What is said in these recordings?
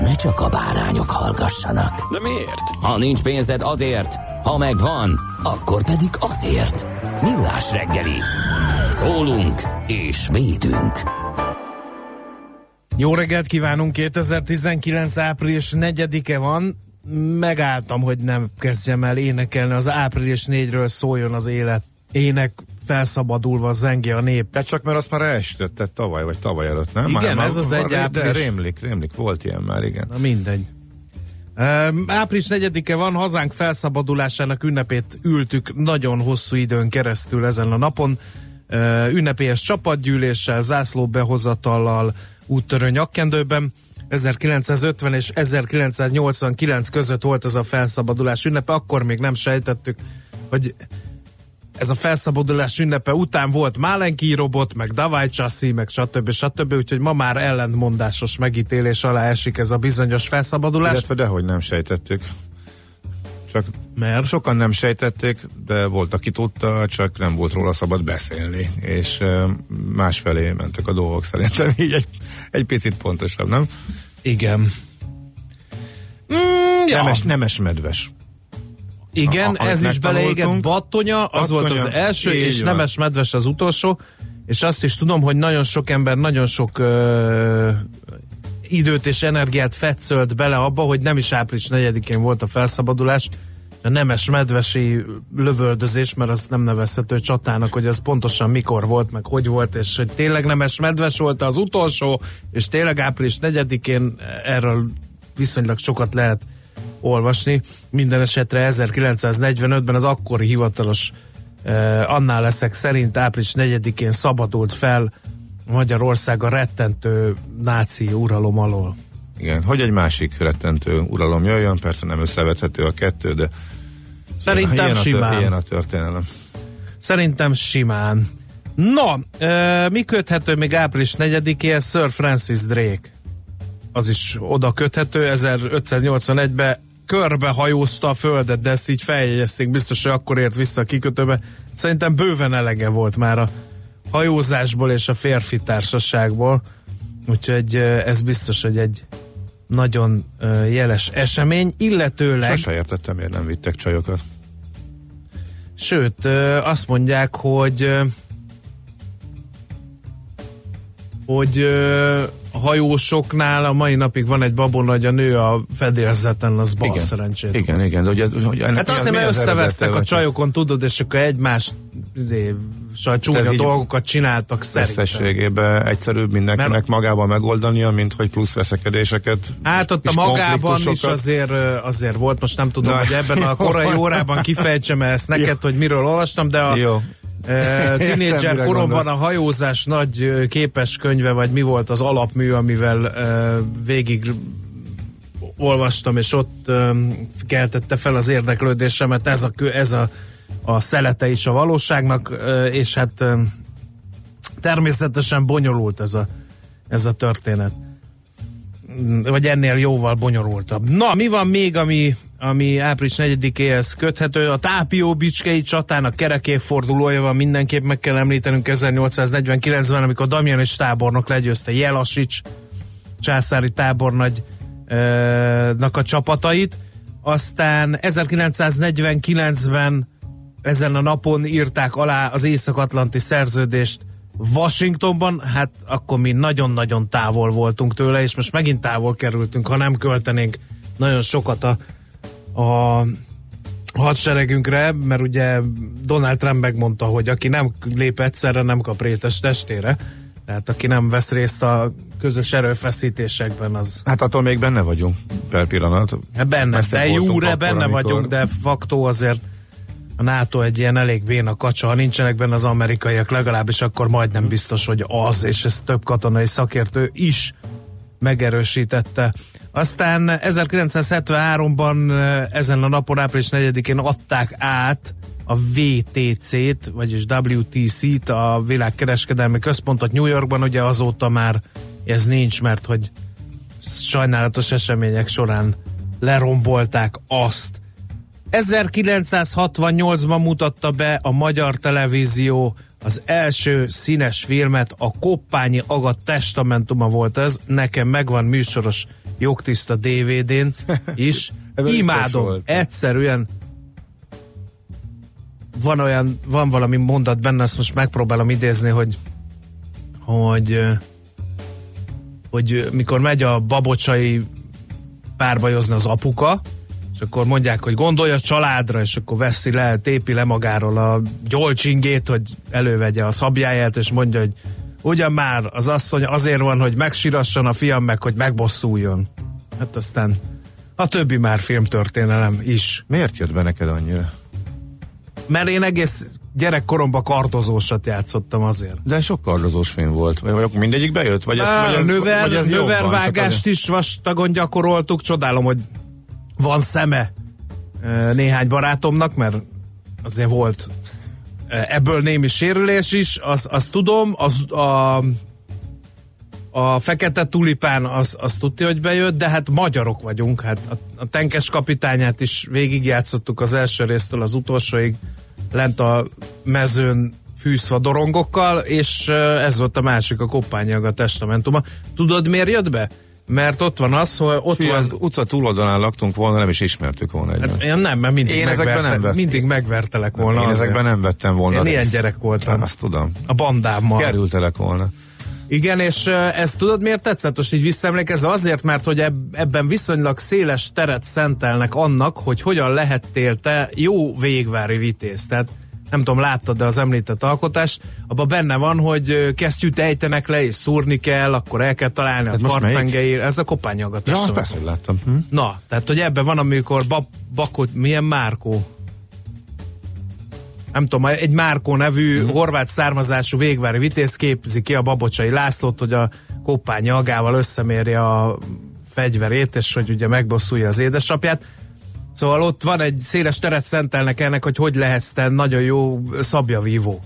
ne csak a bárányok hallgassanak. De miért? Ha nincs pénzed azért, ha megvan, akkor pedig azért. Millás reggeli. Szólunk és védünk. Jó reggelt kívánunk, 2019. április 4-e van. Megálltam, hogy nem kezdjem el énekelni. Az április 4-ről szóljon az élet. Ének felszabadulva zengi a nép. De csak mert azt már elestetted tavaly, vagy tavaly előtt, nem? Igen, már, ez az már, egy De április. rémlik, rémlik, volt ilyen már, igen. Na mindegy. Um, április 4-e van, hazánk felszabadulásának ünnepét ültük nagyon hosszú időn keresztül ezen a napon. Uh, ünnepélyes csapatgyűléssel, zászlóbehozatallal, úttörő nyakkendőben. 1950 és 1989 között volt ez a felszabadulás ünnepe, akkor még nem sejtettük, hogy ez a felszabadulás ünnepe után volt Málenki robot, meg Davaj Chassi, meg stb. stb. Úgyhogy ma már ellentmondásos megítélés alá esik ez a bizonyos felszabadulás. Illetve dehogy nem sejtettük. Csak Mert? sokan nem sejtették, de volt, aki tudta, csak nem volt róla szabad beszélni, és másfelé mentek a dolgok szerintem, így egy, egy picit pontosabb, nem? Igen. Mm, ja. Nemes, nemes medves. Igen, A- ez is beleégett. Battonya, az volt az első, így és van. Nemes Medves az utolsó, és azt is tudom, hogy nagyon sok ember nagyon sok ö, időt és energiát fetszölt bele abba, hogy nem is április 4-én volt a felszabadulás, a Nemes Medvesi lövöldözés, mert az nem nevezhető csatának, hogy ez pontosan mikor volt, meg hogy volt, és hogy tényleg Nemes Medves volt az utolsó, és tényleg április 4-én erről viszonylag sokat lehet olvasni. Minden esetre 1945-ben az akkori hivatalos eh, annál leszek szerint április 4-én szabadult fel Magyarország a rettentő náci uralom alól. Igen, hogy egy másik rettentő uralom jöjjön, persze nem összevethető a kettő, de Szerintem ilyen a, simán. ilyen a történelem. Szerintem simán. No, e, mi köthető még április 4-éhez? Sir Francis Drake. Az is oda köthető. 1581-ben körbehajózta a földet, de ezt így feljegyezték, biztos, hogy akkor ért vissza a kikötőbe. Szerintem bőven elege volt már a hajózásból és a férfi társaságból. Úgyhogy ez biztos, hogy egy nagyon jeles esemény, illetőleg... Sose értettem, miért nem vittek csajokat. Sőt, azt mondják, hogy hogy ö, a hajósoknál a mai napig van egy babon, hogy a nő a fedélzeten, az bal szerencsét. Igen, igen, de ugye, hogy ennek Hát azért, mert az összevesztek a csajokon, tudod, és akkor egymást izé, csúnya dolgokat csináltak szerintem. Összességében egyszerűbb mindenkinek Mert- magában megoldania, mint hogy plusz veszekedéseket Hát ott a magában is azért, azért volt, most nem tudom, Na. hogy ebben a korai órában kifejtsem ezt neked, hogy miről olvastam, de a, Jó. Tinédzser koromban a hajózás nagy képes könyve, vagy mi volt az alapmű, amivel végig olvastam, és ott keltette fel az érdeklődésemet ez a, ez a, a szelete is a valóságnak, és hát természetesen bonyolult ez a, ez a történet. Vagy ennél jóval bonyolultabb. Na, mi van még, ami, ami április 4-éhez köthető? A Tápió Bicskei csatának kerekéfordulója van, mindenképp meg kell említenünk 1849-ben, amikor Damjanis tábornok legyőzte Jelasics császári tábornagynak a csapatait. Aztán 1949-ben ezen a napon írták alá az Észak-Atlanti szerződést Washingtonban, hát akkor mi nagyon-nagyon távol voltunk tőle, és most megint távol kerültünk, ha nem költenénk nagyon sokat a, a hadseregünkre, mert ugye Donald Trump megmondta, hogy aki nem lép egyszerre, nem kap rétes testére. Tehát aki nem vesz részt a közös erőfeszítésekben, az... Hát attól még benne vagyunk per pillanat. Hát benne, de jóre akkor, benne amikor- vagyunk, de faktó azért a NATO egy ilyen elég béna kacsa, ha nincsenek benne az amerikaiak legalábbis, akkor majdnem biztos, hogy az, és ez több katonai szakértő is megerősítette. Aztán 1973-ban eh, ezen a napon, április 4-én adták át a VTC-t, vagyis WTC-t, a világkereskedelmi központot New Yorkban, ugye azóta már ez nincs, mert hogy sajnálatos események során lerombolták azt. 1968-ban mutatta be a magyar televízió az első színes filmet, a Koppányi Agat testamentuma volt ez, nekem megvan műsoros jogtiszta DVD-n is. Imádom, egyszerűen van olyan, van valami mondat benne, azt most megpróbálom idézni, hogy hogy hogy mikor megy a babocsai párbajozni az apuka, és akkor mondják, hogy gondolj a családra, és akkor veszi le, tépi le magáról a gyolcsingét, hogy elővegye a szabjáját, és mondja, hogy ugyan már az asszony azért van, hogy megsirasson a fiam meg, hogy megbosszuljon. Hát aztán a többi már filmtörténelem is. Miért jött be neked annyira? Mert én egész gyerekkoromban kardozósat játszottam azért. De sok kardozós film volt. Vagy, vagy mindegyik bejött? Vagy ezt, vagy a ez, növer, vagy ez növervágást is vastagon gyakoroltuk. Csodálom, hogy van szeme ö, néhány barátomnak, mert azért volt ebből némi sérülés is, azt az tudom, az, a, a fekete tulipán az, az tudja, hogy bejött, de hát magyarok vagyunk, hát a, a tenkes kapitányát is végigjátszottuk az első résztől az utolsóig lent a mezőn fűzva dorongokkal, és ez volt a másik, a koppányag a testamentuma. Tudod, miért jött be? Mert ott van az, hogy ott Fia, van... az utca túloldalán laktunk volna, nem is ismertük volna egymást. Hát én nem, mert mindig, Én megverte, nem vettem. mindig megvertelek volna. Én azért. ezekben nem vettem volna Én ilyen gyerek voltam. Azt tudom. A bandámmal. Kerültelek volna. Igen, és ö, ez tudod miért tetszett? Most így visszaemlékezve azért, mert hogy eb- ebben viszonylag széles teret szentelnek annak, hogy hogyan lehettél te jó végvári vitéz. Tehát nem tudom, láttad de az említett alkotást, abban benne van, hogy kesztyűt ejtenek le, és szúrni kell, akkor el kell találni Ez a most kartpengeir, ez a kopányagat. Ja, azt persze, hogy láttam. Hm? Na, tehát hogy ebben van, amikor bab, bakot, milyen Márkó? Nem tudom, egy Márkó nevű mm. horvát származású végvári vitéz képzi ki a Babocsai Lászlót, hogy a koppány agával összemérje a fegyverét, és hogy ugye megbosszulja az édesapját. Szóval ott van egy széles teret szentelnek ennek, hogy hogy lehetsz te nagyon jó szabjavívó.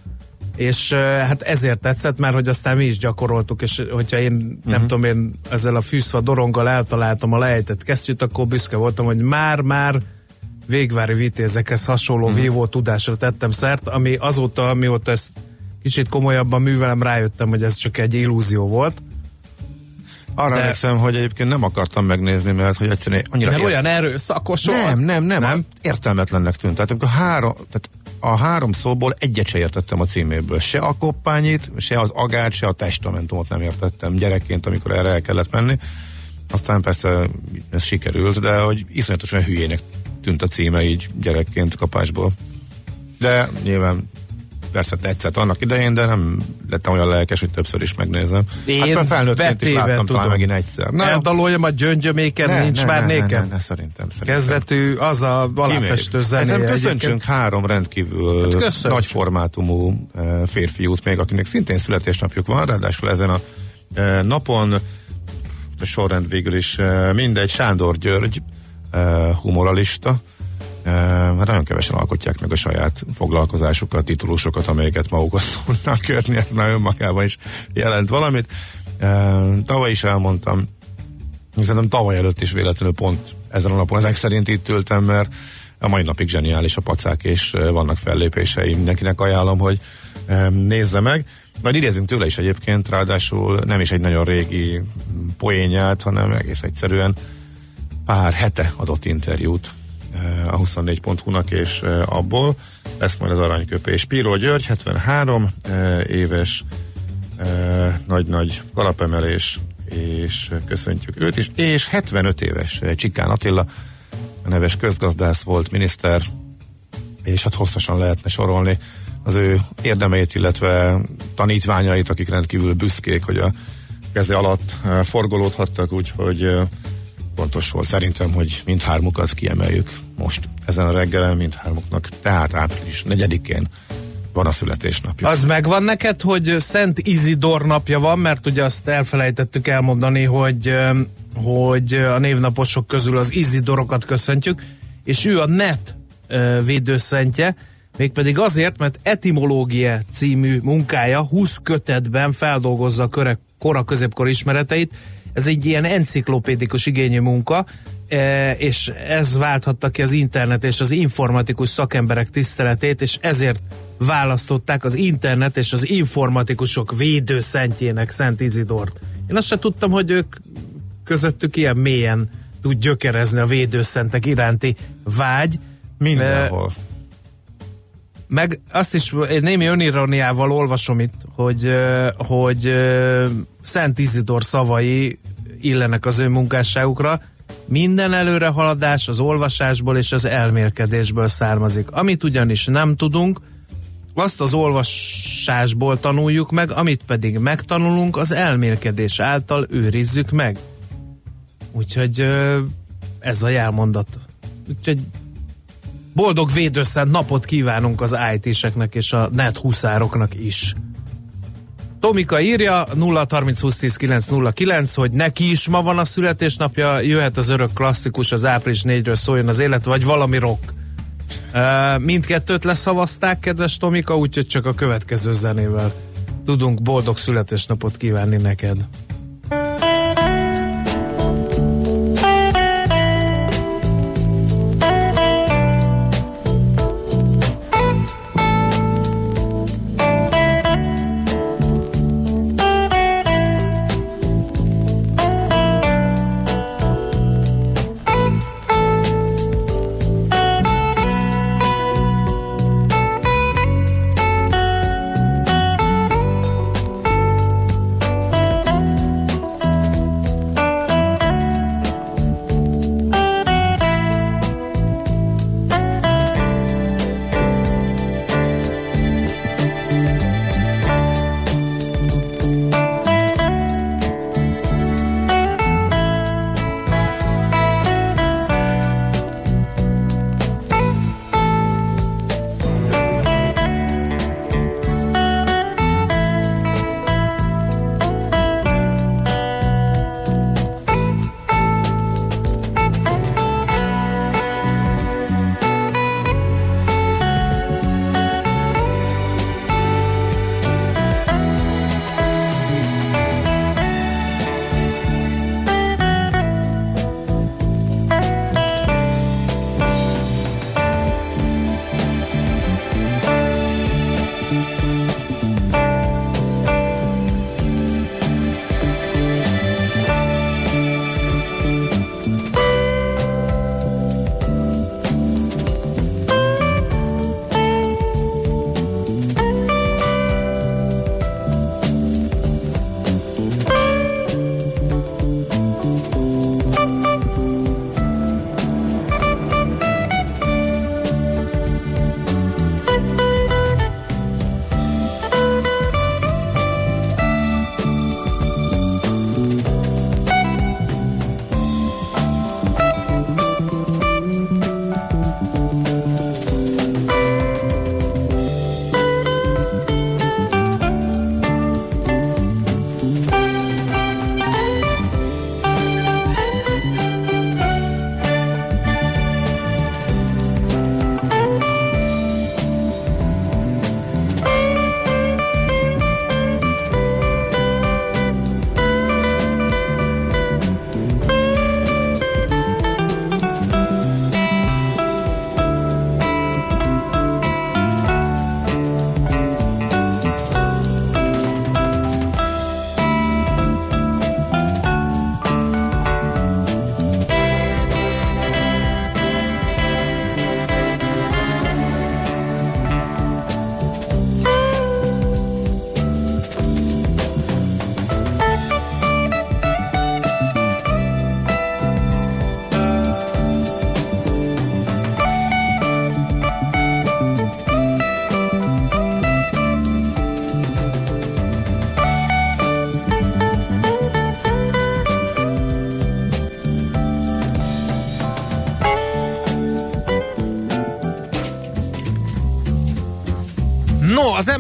És hát ezért tetszett, mert hogy aztán mi is gyakoroltuk, és hogyha én Mhm. uh-huh. nem tudom, én ezzel a fűszva doronggal eltaláltam a lejtett kesztyűt, akkor büszke voltam, hogy már-már végvári vitézekhez hasonló uh-huh. vívó tudásra tettem szert, ami azóta, amióta ezt kicsit komolyabban művelem, rájöttem, hogy ez csak egy illúzió volt. Arra De- emlékszem, hogy egyébként nem akartam megnézni, mert hogy egyszerűen annyira... Mert ér- olyan erőszakos. Nem, nem, nem, nem? nem. Értelmetlennek tűnt. Tehát amikor három, tehát a három szóból egyet se értettem a címéből. Se a koppányit, se az agát, se a testamentumot nem értettem gyerekként, amikor erre el kellett menni. Aztán persze ez sikerült, de hogy iszonyatosan hülyének tűnt a címe így gyerekként kapásból. De nyilván persze tetszett annak idején, de nem lettem olyan lelkes, hogy többször is megnézem. Én hát felnőttként is láttam tudom. talán megint egyszer. Na, Eldaloljam a gyöngyöméken, ne, nincs ne, már ne, nékem. Ne, ne, ne, szerintem, szerintem. Kezdetű, az a aláfestő zenéje. Ezen köszöntsünk három rendkívül Hát köszönjük. nagy formátumú férfiút még, akinek szintén születésnapjuk van, ráadásul ezen a napon a sorrend végül is mindegy, Sándor György humoralista, e, hát nagyon kevesen alkotják meg a saját foglalkozásukat, titulusokat, amelyeket magukhoz tudnak kötni, ez már önmagában is jelent valamit. Tavaly is elmondtam, Szerintem tavaly előtt is véletlenül pont ezen a napon ezek szerint itt ültem, mert a mai napig zseniális a pacák, és vannak fellépései. Mindenkinek ajánlom, hogy nézze meg. Majd idézünk tőle is egyébként, ráadásul nem is egy nagyon régi poénját, hanem egész egyszerűen pár hete adott interjút a 24.hu-nak, és eh, abból lesz majd az aranyköpés. Píró György, 73 eh, éves, nagy-nagy kalapemelés, és köszöntjük őt is, és 75 éves Csikán Attila, a neves közgazdász volt, miniszter, és hát hosszasan lehetne sorolni az ő érdemeit, illetve tanítványait, akik rendkívül büszkék, hogy a keze alatt forgolódhattak, úgyhogy pontos volt szerintem, hogy mindhármukat kiemeljük most ezen a reggelen, mindhármuknak, tehát április 4-én van a születésnapja. Az megvan neked, hogy Szent Izidor napja van, mert ugye azt elfelejtettük elmondani, hogy, hogy a névnaposok közül az Izidorokat köszöntjük, és ő a net védőszentje, mégpedig azért, mert etimológia című munkája 20 kötetben feldolgozza a köre, kora középkor ismereteit. Ez egy ilyen enciklopédikus igényű munka, és ez válthatta ki az internet és az informatikus szakemberek tiszteletét, és ezért választották az internet és az informatikusok védőszentjének Szent Izidort. Én azt sem tudtam, hogy ők közöttük ilyen mélyen tud gyökerezni a védőszentek iránti vágy. Mindenhol. Meg azt is némi önironiával olvasom itt, hogy, hogy Szent Izidor szavai illenek az ő munkásságukra. Minden előrehaladás az olvasásból és az elmélkedésből származik. Amit ugyanis nem tudunk, azt az olvasásból tanuljuk meg, amit pedig megtanulunk, az elmélkedés által őrizzük meg. Úgyhogy ez a jelmondat. Úgyhogy boldog védőszent napot kívánunk az IT-seknek és a net huszároknak is. Tomika írja 0 30 20 10 9 0 9, hogy neki is ma van a születésnapja, jöhet az örök klasszikus, az április 4-ről szóljon az élet, vagy valami rock. Mindkettőt leszavazták, kedves Tomika, úgyhogy csak a következő zenével tudunk boldog születésnapot kívánni neked.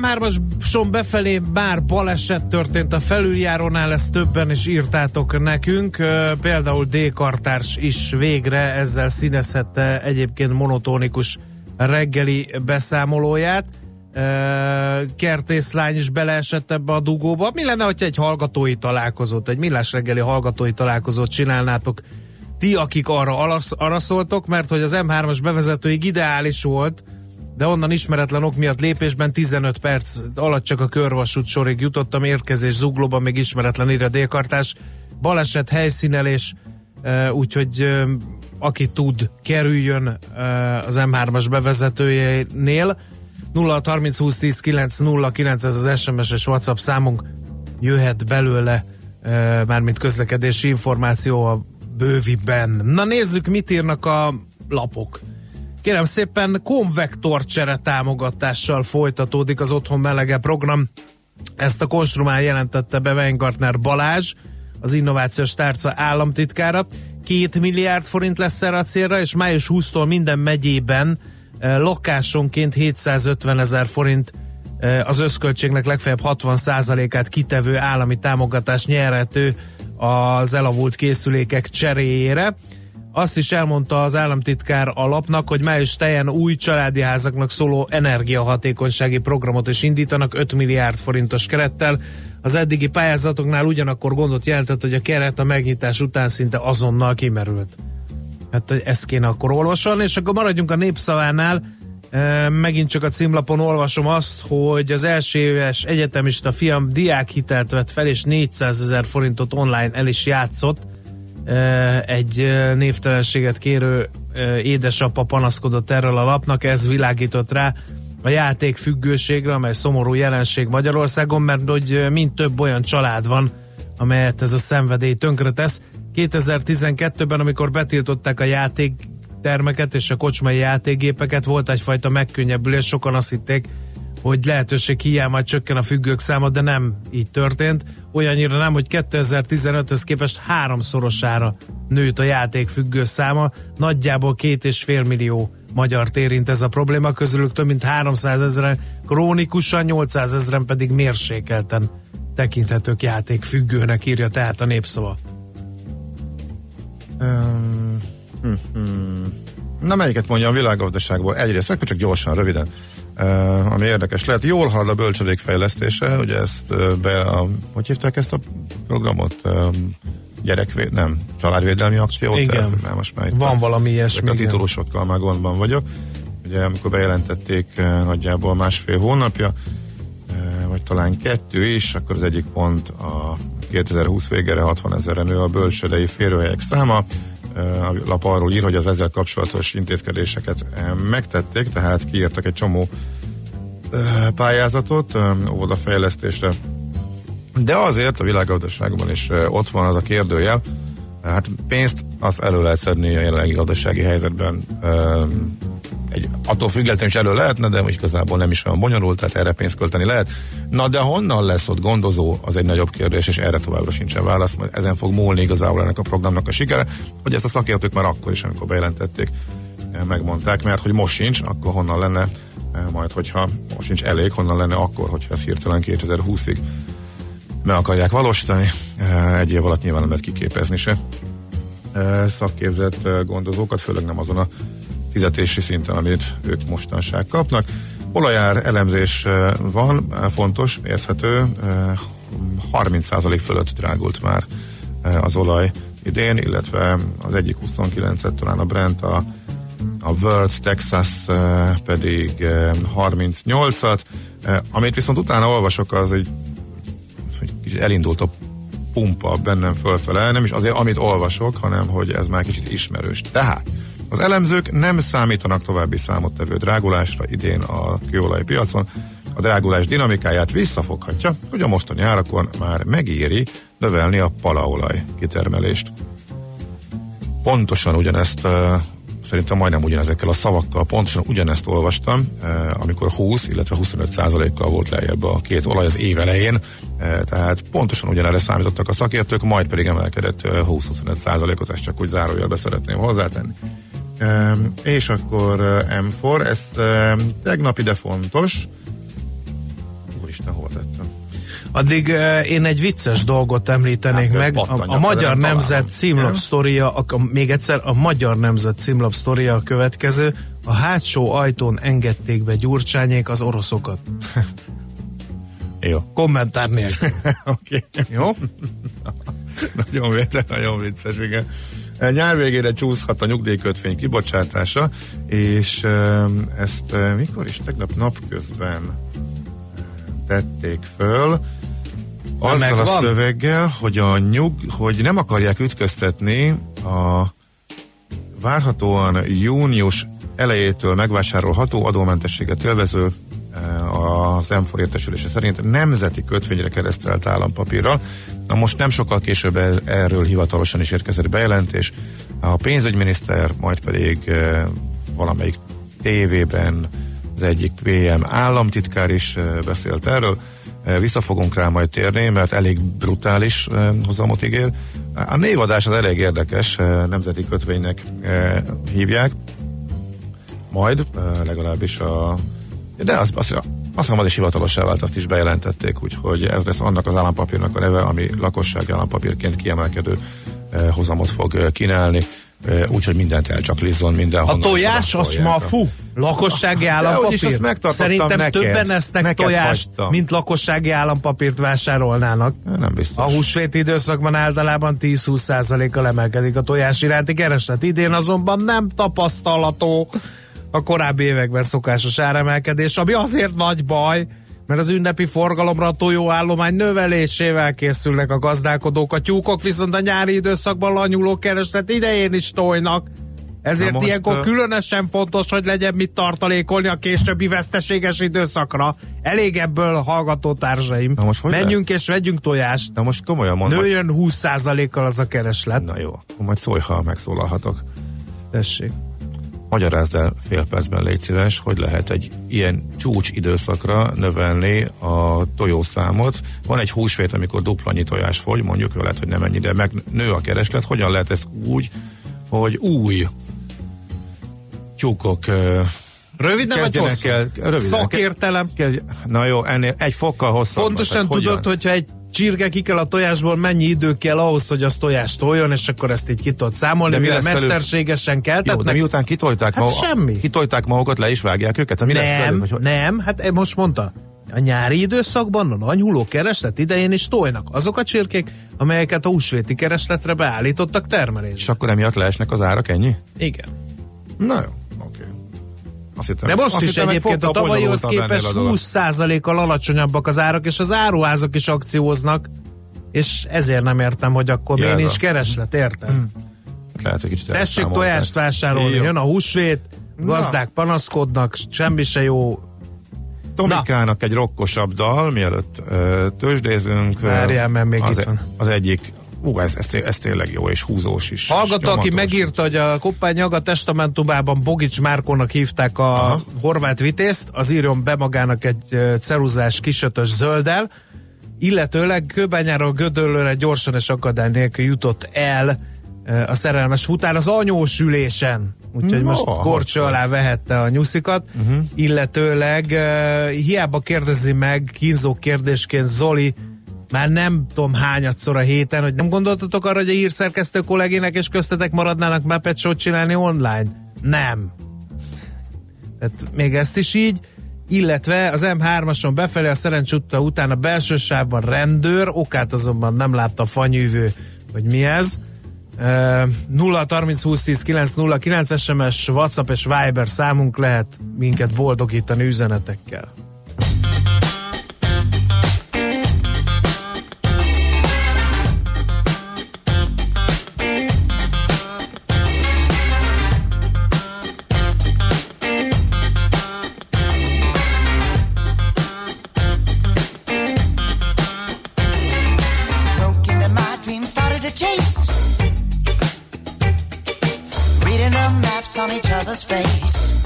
M3-ason befelé bár baleset történt a felüljárónál, ezt többen is írtátok nekünk. Például D-kartárs is végre ezzel színezhette egyébként monotonikus reggeli beszámolóját. Kertészlány is beleesett ebbe a dugóba. Mi lenne, hogyha egy hallgatói találkozót, egy millás reggeli hallgatói találkozót csinálnátok ti, akik arra szóltok, mert hogy az M3-as bevezetőig ideális volt, de onnan ismeretlen ok miatt lépésben 15 perc alatt csak a körvasút sorig jutottam, érkezés zuglóban még ismeretlen írja délkartás, baleset, helyszínelés, úgyhogy aki tud, kerüljön az M3-as bevezetőjénél. 0 30 20 10 9 0 9 ez az SMS-es WhatsApp számunk, jöhet belőle mármint közlekedési információ a bőviben. Na nézzük, mit írnak a lapok. Kérem szépen, konvektorcsere támogatással folytatódik az Otthon Melege program. Ezt a konstrumál jelentette be Weingartner Balázs, az innovációs tárca államtitkára. Két milliárd forint lesz erre a célra, és május 20-tól minden megyében eh, lakásonként 750 ezer forint eh, az összköltségnek legfeljebb 60%-át kitevő állami támogatás nyerhető az elavult készülékek cseréjére. Azt is elmondta az államtitkár alapnak, hogy május tejen új családi házaknak szóló energiahatékonysági programot is indítanak 5 milliárd forintos kerettel. Az eddigi pályázatoknál ugyanakkor gondot jelentett, hogy a keret a megnyitás után szinte azonnal kimerült. Hát ezt kéne akkor olvasolni, és akkor maradjunk a népszavánál. Megint csak a címlapon olvasom azt, hogy az első éves egyetemista fiam diákhitelt vett fel, és 400 ezer forintot online el is játszott egy névtelenséget kérő édesapa panaszkodott erről a lapnak, ez világított rá a játék függőségre, amely szomorú jelenség Magyarországon, mert hogy mind több olyan család van, amelyet ez a szenvedély tönkretesz. 2012-ben, amikor betiltották a játéktermeket és a kocsmai játékgépeket, volt egyfajta megkönnyebbülés, sokan azt hitték, hogy lehetőség hiány majd csökken a függők száma, de nem így történt. Olyannyira nem, hogy 2015-höz képest háromszorosára nőtt a játékfüggő száma, nagyjából két és fél millió magyar érint ez a probléma, közülük több mint 300 ezeren krónikusan, 800 ezeren pedig mérsékelten tekinthetők játékfüggőnek, írja tehát a népszava. Um, hm, hm. Na melyiket mondja a világgazdaságból? Egyrészt, akkor csak gyorsan, röviden. Ami érdekes lehet. Jól hall a bölcsödék fejlesztése, ugye ezt be a, hogy hívták ezt a programot? Gyerekvéd, nem, családvédelmi akciót? Igen, nem, most már van valami ilyesmi. A titulusokkal már gondban vagyok. Ugye amikor bejelentették nagyjából másfél hónapja, vagy talán kettő is, akkor az egyik pont a 2020 végére 60 ezerre nő a bölcsödei férőhelyek száma, a lap arról ír, hogy az ezzel kapcsolatos intézkedéseket megtették, tehát kiírtak egy csomó pályázatot óvodafejlesztésre. De azért a világgazdaságban is ott van az a kérdőjel, hát pénzt azt elő lehet szedni a jelenlegi gazdasági helyzetben egy, attól függetlenül is elő lehetne, de most igazából nem is olyan bonyolult, tehát erre pénzt költeni lehet. Na de honnan lesz ott gondozó, az egy nagyobb kérdés, és erre továbbra sincsen válasz, majd ezen fog múlni igazából ennek a programnak a sikere, hogy ezt a szakértők már akkor is, amikor bejelentették, eh, megmondták, mert hogy most sincs, akkor honnan lenne, eh, majd hogyha most sincs elég, honnan lenne akkor, hogyha ez hirtelen 2020-ig meg akarják valósítani, egy év alatt nyilván nem lehet kiképezni se szakképzett gondozókat, főleg nem azon a fizetési szinten, amit ők mostanság kapnak. Olajár elemzés van, fontos, érthető, 30% eh, fölött drágult már az olaj idén, illetve az egyik 29-et talán a Brent, a, a World Texas pedig 38-at. Amit viszont utána olvasok, az egy, egy elindult a pumpa bennem fölfele, nem is azért, amit olvasok, hanem hogy ez már kicsit ismerős. Tehát az elemzők nem számítanak további számottevő drágulásra idén a kőolaj piacon. A drágulás dinamikáját visszafoghatja, hogy a mostani árakon már megéri növelni a palaolaj kitermelést. Pontosan ugyanezt szerintem majdnem ugyanezekkel a szavakkal, pontosan ugyanezt olvastam, amikor 20, illetve 25 százalékkal volt lejjebb a két olaj az év elején, tehát pontosan ugyanerre számítottak a szakértők, majd pedig emelkedett 20-25 százalékot, ezt csak úgy zárójelbe szeretném hozzátenni. És akkor M4, ez tegnap ide fontos, Isten, hova tettem? Addig uh, én egy vicces dolgot említenek Hát, meg. A, a Magyar nem Nemzet címlap sztoria, a, a, még egyszer, a Magyar Nemzet címlap sztoria a következő. A hátsó ajtón engedték be Gyurcsányék az oroszokat. Jó. Kommentár nélkül. Oké. Jó? nagyon vicces, nagyon vicces, igen. E, Nyár végére csúszhat a nyugdíjkötvény kibocsátása, és ezt mikor is tegnap napközben tették föl, azzal a szöveggel, hogy, a nyug, hogy nem akarják ütköztetni a várhatóan június elejétől megvásárolható adómentességet élvező eh, az m értesülése szerint nemzeti kötvényre keresztelt állampapírral. Na most nem sokkal később e- erről hivatalosan is érkezett bejelentés. A pénzügyminiszter, majd pedig eh, valamelyik tévében az egyik PM államtitkár is eh, beszélt erről. Eh, Vissza fogunk rá majd térni, mert elég brutális eh, hozamot ígér. A névadás az elég érdekes, eh, nemzeti kötvénynek eh, hívják majd, eh, legalábbis a... De az, az, azt hiszem, az is hivatalossá vált, azt is bejelentették, úgyhogy ez lesz annak az állampapírnak a neve, ami lakossági állampapírként kiemelkedő eh, hozamot fog eh, kínálni, eh, úgyhogy mindent elcsaklizzon, minden A tojás az ma fú, lakossági állampapír. Szerintem neked. többen esznek Neked tojást, hagytam. mint lakossági állampapírt vásárolnának. Nem biztos. A húsvéti időszakban általában 10-20%-kal emelkedik a tojás iránti kereslet. Idén azonban nem tapasztalható a korábbi években szokásos áremelkedés, ami azért nagy baj, mert az ünnepi forgalomra a tojóállomány növelésével készülnek a gazdálkodók, a tyúkok viszont a nyári időszakban lanyuló kereslet idején is tojnak. Ezért most, ilyenkor különösen fontos, hogy legyen mit tartalékolni a későbbi veszteséges időszakra. Elég ebből hallgató társaim. Na most Menjünk és vegyünk tojást. Na most komolyan mondom. Nőjön 20%-kal az a kereslet. Na jó, majd szólj, ha megszólalhatok. Tessék. Magyarázd el fél percben, légy szíves, hogy lehet egy ilyen csúcs időszakra növelni a tojószámot. Van egy húsvét, amikor duplanyi tojás fogy, mondjuk lehet, hogy nem ennyi, de meg nő a kereslet. Hogyan lehet ezt úgy, hogy új tyúkok Röviden vagy hosszú? el, röviden, Szakértelem. kezd, na jó, ennél egy fokkal hosszabb. Pontosan tudod, hogyha egy csirke ki kell a tojásból, mennyi idő kell ahhoz, hogy az tojást toljon, és akkor ezt így ki tudod számolni, De mi mire lesz velük? mesterségesen Jó, keltetnek. de miután kitolták, Hát maga- semmi. kitolták magukat, le is vágják őket? Mi nem, hogy- nem, hát most mondta, a nyári időszakban a nagyhuló kereslet idején is tojnak. Azok a csirkék, amelyeket a húsvéti keresletre beállítottak És termelésre. akkor emiatt leesnek az árak, ennyi? Igen. Na jó. Azt hittem, De most azt is hittem, egyébként a bonyolultabb képest ennél a dolog. 20%-kal alacsonyabbak az árak, és az áruházak is akcióznak, és ezért nem értem, hogy akkor Ja, miért nincs kereslet, értem? Lehet, hogy kicsit Tessék tojást vásárolni, Jó. jön a húsvét, gazdák panaszkodnak, semmi se jó. Tomikának egy rokkosabb dal, mielőtt ö, tőzsdézünk. ö, Várjál, mert még az, itt van. Az egyik, ú, ez, ez, ez tényleg jó, és húzós is. Hallgató, aki megírta, hogy a Koppány Jaga testamentumában Bogics Márkónak hívták a Aha. horvát vitézt, az írjon be magának egy ceruzás kisötös zölddel, illetőleg Kőbányáról Gödöllőre gyorsan és akadály nélkül jutott el a szerelmes futár az anyós ülésen. Úgyhogy No, most korcső alá vehette a nyuszikat, uh-huh. illetőleg uh, hiába kérdezi meg kínzó kérdésként Zoli, már nem tudom hányadszor a héten, hogy nem gondoltatok arra, hogy a hírszerkesztő kollégének és köztetek maradnának Muppet show csinálni online? Nem. Tehát még ezt is így, illetve az M3-ason befelé a Szerencs utca után a belső sávban rendőr, okát azonban nem látta a fanyűvő, hogy mi ez. Uh, 0 30 20 10 9 0 9 SMS, WhatsApp és Viber számunk lehet minket boldogítani üzenetekkel. on each other's face.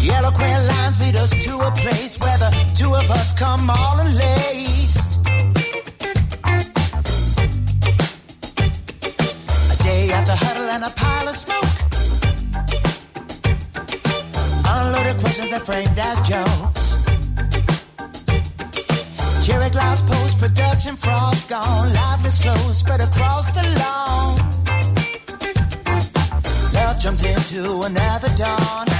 Yellow queer lines lead us to a place where the two of us come all enlaced. A day after huddle and a pile of smoke. Unloaded questions that framed as jokes. Cherry glass post production frost gone. Lifeless close, spread across the lawn. Love jumps into another dawn.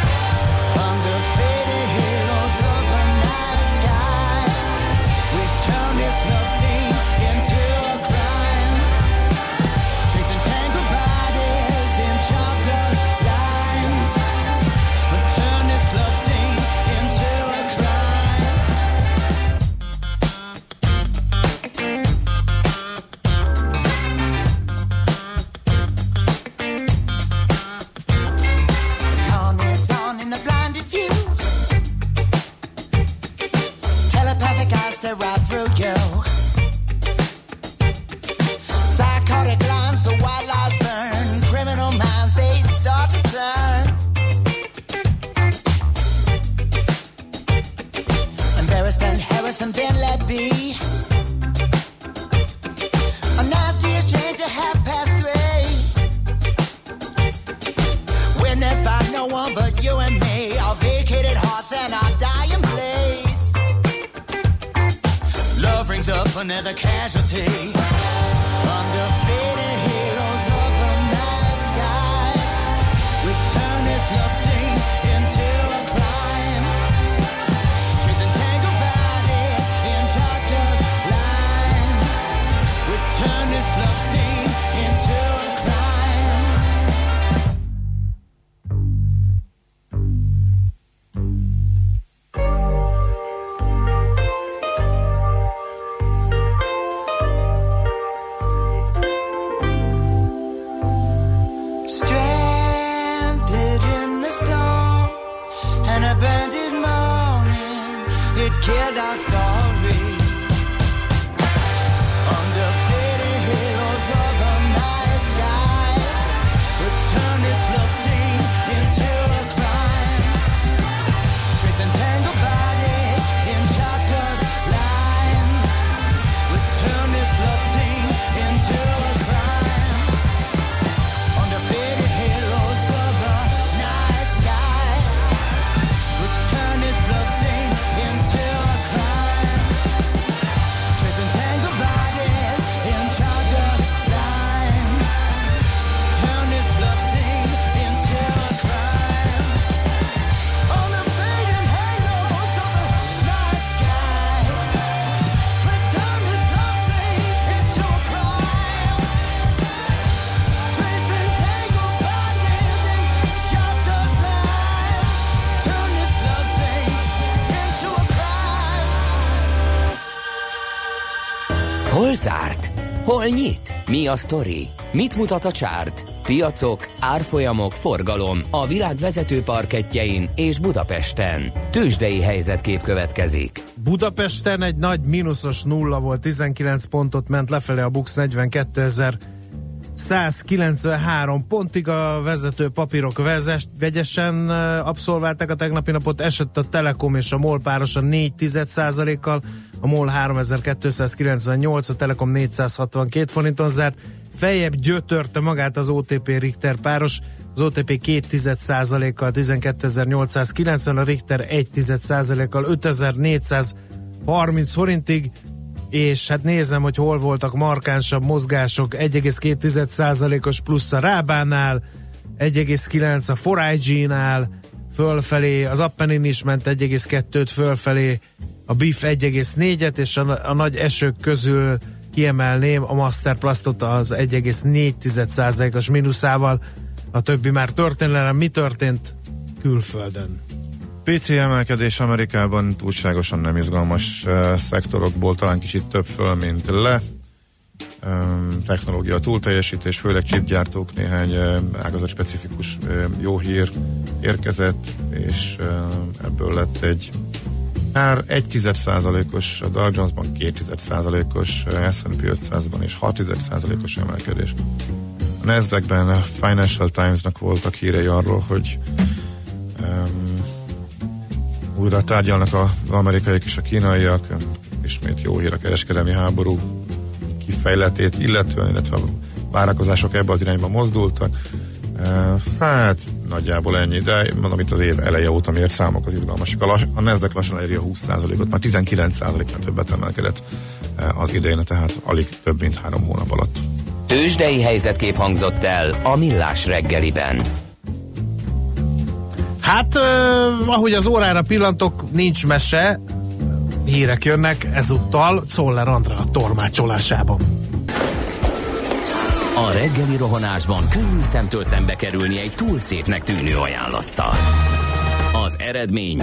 A sztori? Mit mutat a csárt? Piacok, árfolyamok, forgalom a világ vezető parketjein és Budapesten. Tősdei helyzetkép következik. Budapesten egy nagy mínuszos nulla volt, 19 pontot ment lefelé a Bux 42 ezer 193 pontig a vezető papírok vezes, vegyesen abszolválták a tegnapi napot, esett a Telekom és a MOL párosan 4% kal a MOL 3298, a Telekom 462 forinton zárt, feljebb gyötörte magát az OTP Richter páros, az OTP 2% kal 12890, a Richter 1% kal 5430 forintig, és hát nézem, hogy hol voltak markánsabb mozgások, 1,2%-os plusz a Rábánál, 1,9 a 4IG-nál, fölfelé, az Appenin is ment 1,2-t fölfelé, a BIF 1,4-et, és a, a nagy esők közül kiemelném a Masterplastot az 1,4%-os mínuszával, a többi már történelem. Mi történt külföldön? Pici emelkedés Amerikában túlságosan nem izgalmas uh, szektorokból, talán kicsit több föl, mint le. Um, technológia túlteljesítés, főleg chipgyártók néhány uh, ágazat specifikus uh, jó hír érkezett, és uh, ebből lett egy már 1 os a Dow Jones-ban 2 os S&P 500-ban és 6 os emelkedés. A Nasdaq-ben a Financial Times-nak voltak hírei arról, hogy újra tárgyalnak az amerikaiak és a kínaiak, ismét jó hír a kereskedelmi háború kifejletét, illetően, illetve a várakozások ebbe az irányba mozdultak. Hát nagyjából ennyi, de mondom itt az év eleje óta miért számok az izgalmasak. A, lass, a Nasdaq lassan eléri a 20%-ot, már 19%-nál többet emelkedett az idején, tehát alig több mint három hónap alatt. Tőzsdei helyzetkép hangzott el a Millás reggeliben. Hát, uh, ahogy az órára pillantok, nincs mese, hírek jönnek ezúttal Czoller Andrá a tormácsolásában. A reggeli rohanásban könnyű szemtől szembe kerülni egy túl szépnek tűnő ajánlattal. Az eredmény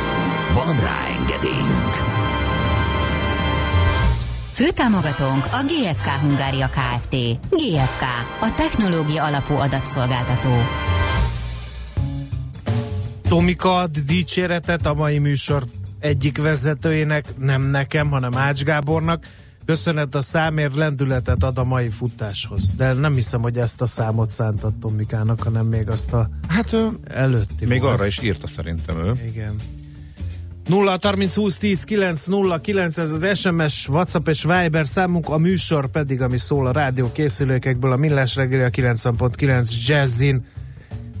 Van rá engedélyünk! Főtámogatónk a GFK Hungária Kft. GFK, a technológia alapú adatszolgáltató. Tomika ad dicséretet a mai műsor egyik vezetőjének, nem nekem, hanem Ács Gábornak. Köszönet a számért, lendületet ad a mai futáshoz. De nem hiszem, hogy ezt a számot szántat Tomikának, hanem még azt a Hát ő előtti. még volt. arra is írta szerintem ő. Igen. 0 30 20 10 9 0 9 ez az SMS, WhatsApp és Viber számunk, a műsor pedig, ami szól a rádió készülékekből, a Millás reggeli a 90.9 Jazzin.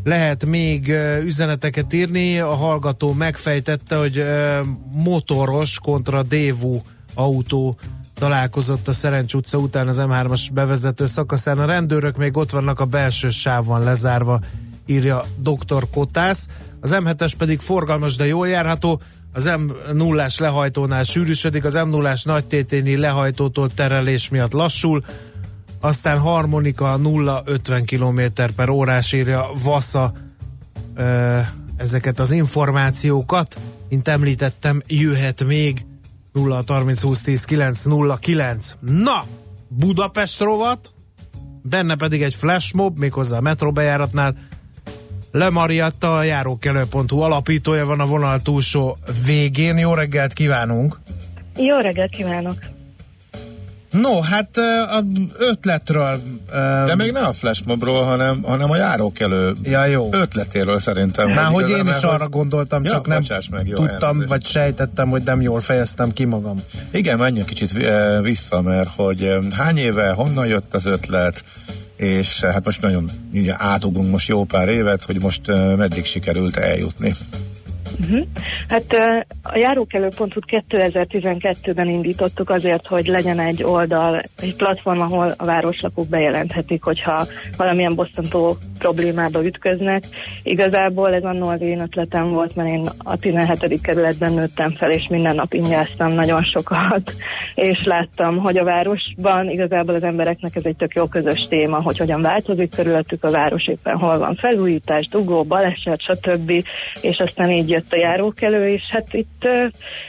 Lehet még üzeneteket írni, a hallgató megfejtette, hogy motoros kontra Dévú autó találkozott a Szerencs utca után az M3-as bevezető szakaszán. A rendőrök még ott vannak, a belső sáv van lezárva, írja dr. Kotász. Az M7-es pedig forgalmas, de jól járható. Az M0-ás lehajtónál sűrűsödik, az M0-ás nagy tétényi lehajtótól terelés miatt lassul, aztán harmonika 0-50 km per órás írja Vassa ezeket az információkat. Mint említettem, jöhet még 0 30 20 10 9 0 9. Na, Budapest rovat, benne pedig egy flashmob, méghozzá a metrobejáratnál. Le Mariatta, a járókelő.hu alapítója van a vonal túlsó végén. Jó reggelt kívánunk! Jó reggelt kívánok! No, hát ö, a ötletről... De még ne a flashmobról, hanem, hanem a járókelő Ja, jó. ötletéről szerintem. Már hogy én is arra gondoltam, Ja, csak nem bocsáss meg, jó, tudtam, elnézést. vagy sejtettem, hogy nem jól fejeztem ki magam. Igen, menjünk kicsit vissza, mert hogy hány éve, honnan jött az ötlet, és eh, hát most nagyon átugrunk most jó pár évet, hogy most eh, meddig sikerült eljutni. Hát ö, a járókelő.hu 2012-ben indítottuk azért, hogy legyen egy oldal, egy platform, ahol a városlakók bejelenthetik, hogyha valamilyen bosszantó problémába ütköznek. Igazából ez annól az én ötletem volt, mert én a 17. kerületben nőttem fel, és minden nap ingáztam nagyon sokat, és láttam, hogy a városban igazából az embereknek ez egy tök jó közös téma, hogy hogyan változik körülöttük a város, éppen hol van felújítás, dugó, baleset, stb. És aztán így jött a járókelő, és hát itt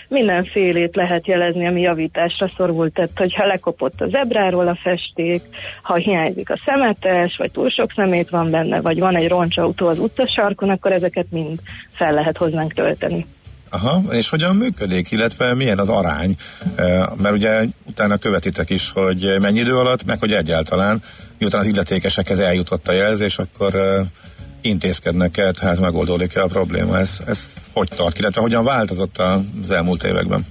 mindenfélét lehet jelezni, ami javításra szorult, tehát hogyha lekopott a zebráról a festék, ha hiányzik a szemetes, vagy túl sok szemét van benne, vagy van egy roncsautó az utcasarkon, akkor ezeket mind fel lehet hozzánk tölteni. Aha, és hogyan működik, illetve milyen az arány? Mert ugye utána követitek is, hogy mennyi idő alatt, meg hogy egyáltalán, miután az illetékesekhez eljutott a jelzés, akkor intézkednek-e, tehát megoldódik-e a probléma? Ez, ez hogy tart, illetve hogyan változott az elmúlt években?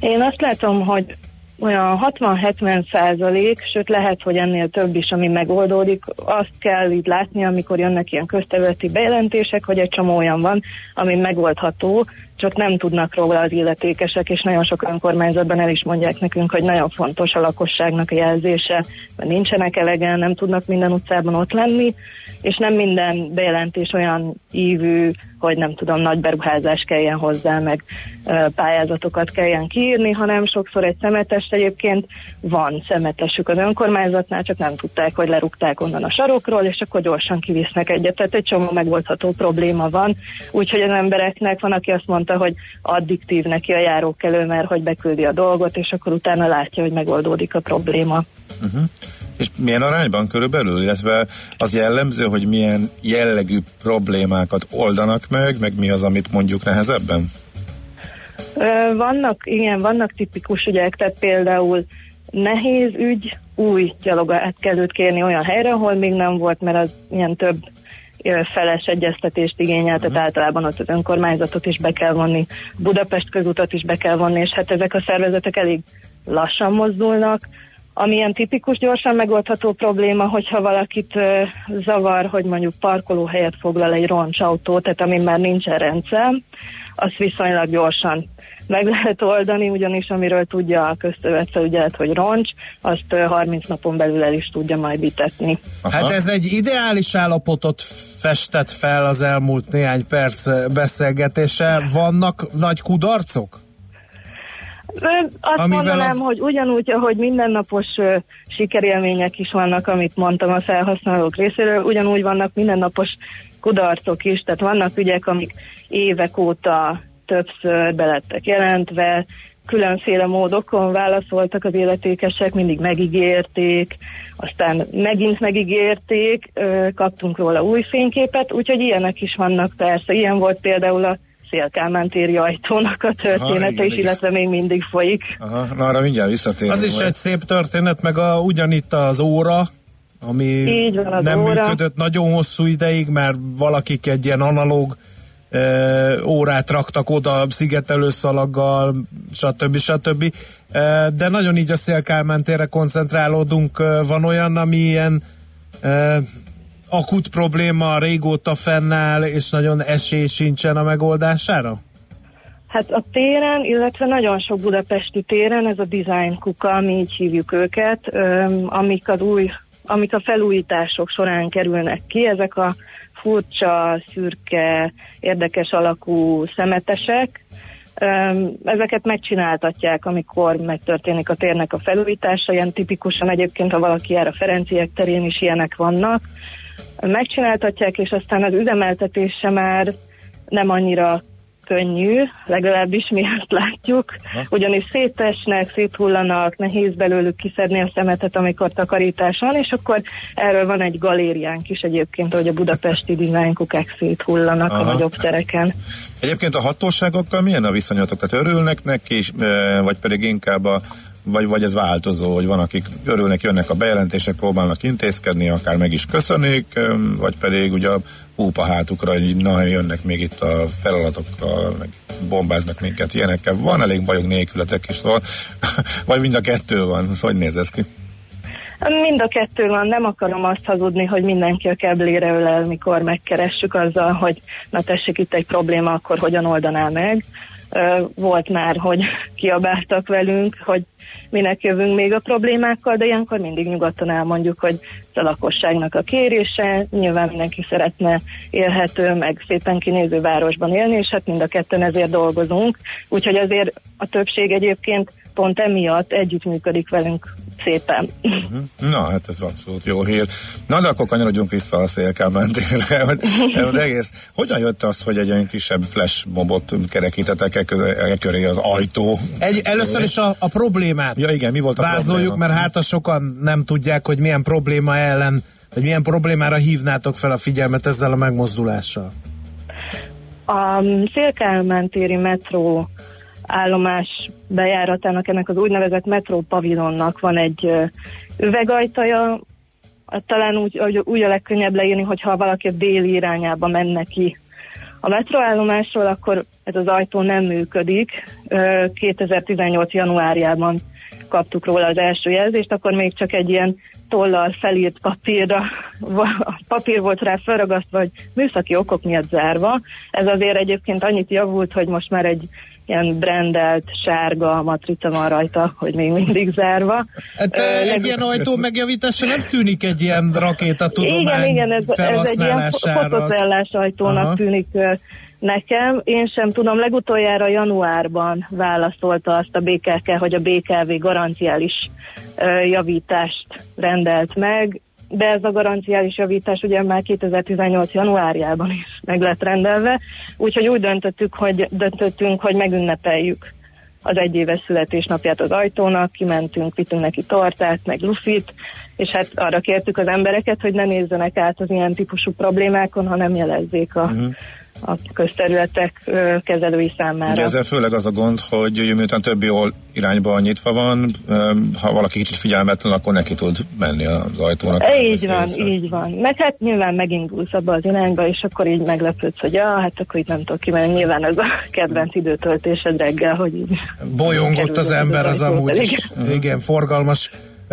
Én azt látom, hogy olyan 60-70 százalék, sőt lehet, hogy ennél több is, ami megoldódik. Azt kell így látni, amikor jönnek ilyen közterületi bejelentések, hogy egy csomó olyan van, ami megoldható, csak nem tudnak róla az illetékesek, és nagyon sok önkormányzatban el is mondják nekünk, hogy nagyon fontos a lakosságnak a jelzése, mert nincsenek elegen, nem tudnak minden utcában ott lenni, és nem minden bejelentés olyan ívű, hogy nem tudom, nagy beruházás kelljen hozzá, meg pályázatokat kelljen kiírni, hanem sokszor egy szemetes egyébként van szemetesük az önkormányzatnál, csak nem tudták, hogy lerúgták onnan a sarokról, és akkor gyorsan kivisznek egyet. Tehát egy csomó megoldható probléma van, úgyhogy az embereknek van, aki azt mondta, hogy addiktív neki a járókelő, mert hogy beküldi a dolgot, és akkor utána látja, hogy megoldódik a probléma. És milyen arányban körülbelül, illetve az jellemző, hogy milyen jellegű problémákat oldanak meg, meg mi az, amit mondjuk nehezebben? Vannak, igen, vannak tipikus ügyek, tehát például nehéz ügy, új gyalogátkelőt kérni olyan helyre, ahol még nem volt, mert az ilyen több feles egyeztetést igényel, tehát általában ott az önkormányzatot is be kell vonni, Budapest közutat is be kell vonni, és hát ezek a szervezetek elég lassan mozdulnak. Ami ilyen tipikus, gyorsan megoldható probléma, hogyha valakit ö, zavar, hogy mondjuk parkolóhelyet foglal egy roncsautó, tehát ami már nincsen rendszer, azt viszonylag gyorsan meg lehet oldani, ugyanis amiről tudja a köztövetfelügyelet, hogy roncs, azt ö, 30 napon belül el is tudja majd vitetni. Hát ez egy ideális állapotot festett fel az elmúlt néhány perc beszélgetése. Vannak nagy kudarcok? Azt Amivel mondanám, az- hogy ugyanúgy, ahogy mindennapos ö, sikerélmények is vannak, amit mondtam a felhasználók részéről, ugyanúgy vannak mindennapos kudarcok is, tehát vannak ügyek, amik évek óta többször belettek jelentve, különféle módokon válaszoltak az illetékesek, mindig megígérték, aztán megint megígérték, kaptunk róla új fényképet, úgyhogy ilyenek is vannak persze. Ilyen volt például a Szélkálmán téri ajtónak a története igen, is, illetve még mindig folyik. Aha, na arra mindjárt visszatérünk. Az is majd. egy szép történet, meg a, ugyanitt az óra, ami Így van, az nem óra. működött nagyon hosszú ideig, mert valakik egy ilyen analóg órát raktak oda szigetelőszalaggal, stb. stb. E, de nagyon így a Szélkálmán térre koncentrálódunk. Van olyan, ami ilyen akut probléma, régóta fennáll, és nagyon esély sincsen a megoldására? Hát a téren, illetve nagyon sok budapesti téren, ez a design kuka, mi így hívjuk őket, amik az új, amik a felújítások során kerülnek ki, ezek a furcsa, szürke, érdekes alakú szemetesek, ezeket megcsináltatják, amikor megtörténik a térnek a felújítása, ilyen tipikusan egyébként, ha valaki jár a Ferenciek terén is ilyenek vannak, megcsináltatják, és aztán az üzemeltetése már nem annyira könnyű, legalábbis mi ezt látjuk, ugyanis szétesnek, széthullanak, nehéz belőlük kiszedni a szemetet, amikor takarítás van, és akkor erről van egy galériánk is egyébként, hogy a budapesti dizájnkukák széthullanak Aha. a nagyobb tereken. Egyébként a hatóságokkal milyen a viszonyatok? Tehát örülnek neki, is, e, vagy pedig inkább a vagy, vagy ez változó, hogy van, akik örülnek, jönnek a bejelentések, próbálnak intézkedni, akár meg is köszönik, vagy pedig ugye a púpa hátukra, hogy na, jönnek még itt a feladatokkal, meg bombáznak minket ilyenekkel. Van elég bajok nélkületek is, szóval, vagy mind a kettő van, szóval hogy néz ez ki? Mind a kettő van, nem akarom azt hazudni, hogy mindenki a keblére ölel, mikor megkeressük azzal, hogy na tessék itt egy probléma, akkor hogyan oldaná meg. Volt már, hogy kiabáltak velünk, hogy minek jövünk még a problémákkal, de ilyenkor mindig nyugodtan elmondjuk, hogy ez a lakosságnak a kérése, nyilván mindenki szeretne élhető, meg szépen kinéző városban élni, és hát mind a ketten ezért dolgozunk, úgyhogy azért a többség egyébként pont emiatt együttműködik velünk szépen. Na, hát ez abszolút jó hír. Na, de akkor kanyarodjunk vissza a hogy hogy egész. Hogyan jött az, hogy egy olyan kisebb flash mobot kerekítettek e, köze, e köré az ajtó? Egy, először is a, a problémát Ja igen, mi volt a vázoljuk, probléma? mert hát a sokan nem tudják, hogy milyen probléma ellen, vagy milyen problémára hívnátok fel a figyelmet ezzel a megmozdulással. A Szélkálmán téri metró állomás bejáratának, ennek az úgynevezett metró pavilonnak van egy üvegajtaja, talán úgy, úgy, a legkönnyebb leírni, hogyha valaki a déli irányába menne ki a metroállomásról, akkor ez az ajtó nem működik. Ö, 2018. januárjában kaptuk róla az első jelzést, akkor még csak egy ilyen tollal felírt papírra, papír volt rá felragasztva, hogy műszaki okok miatt zárva. Ez azért egyébként annyit javult, hogy most már egy ilyen brandelt sárga matrica van rajta, hogy még mindig zárva. Hát Ö, egy leg- ilyen ajtó megjavítása nem tűnik egy ilyen rakéta tudomány igen, igen, ez, ez egy ilyen fotocellás ajtónak Aha. tűnik nekem. Én sem tudom, legutoljára januárban válaszolta azt a BKK, hogy a BKV garanciális javítást rendelt meg, de ez a garanciális javítás ugye már 2018 januárjában is meg lett rendelve, úgyhogy úgy döntöttük, hogy, döntöttünk, hogy megünnepeljük az egyéves születésnapját az ajtónak, kimentünk, vittünk neki tortát, meg lufit, és hát arra kértük az embereket, hogy ne nézzenek át az ilyen típusú problémákon, hanem jelezzék a, uh-huh. A közterületek kezelői számára. Ugye ezzel főleg az a gond, hogy miután több jól irányba nyitva van, ha valaki kicsit figyelmetlen, akkor neki tud menni az ajtónak. Így van, Beszélsz. így van. Meg hát nyilván megindulsz abba az irányba, és akkor így meglepődsz, hogy ja, hát akkor itt nem tudok kimenni. Nyilván ez a kedvenc időtöltésed reggel, hogy így Bolyongott kerül az ember az ajtót, amúgy is. igen. Igen, forgalmas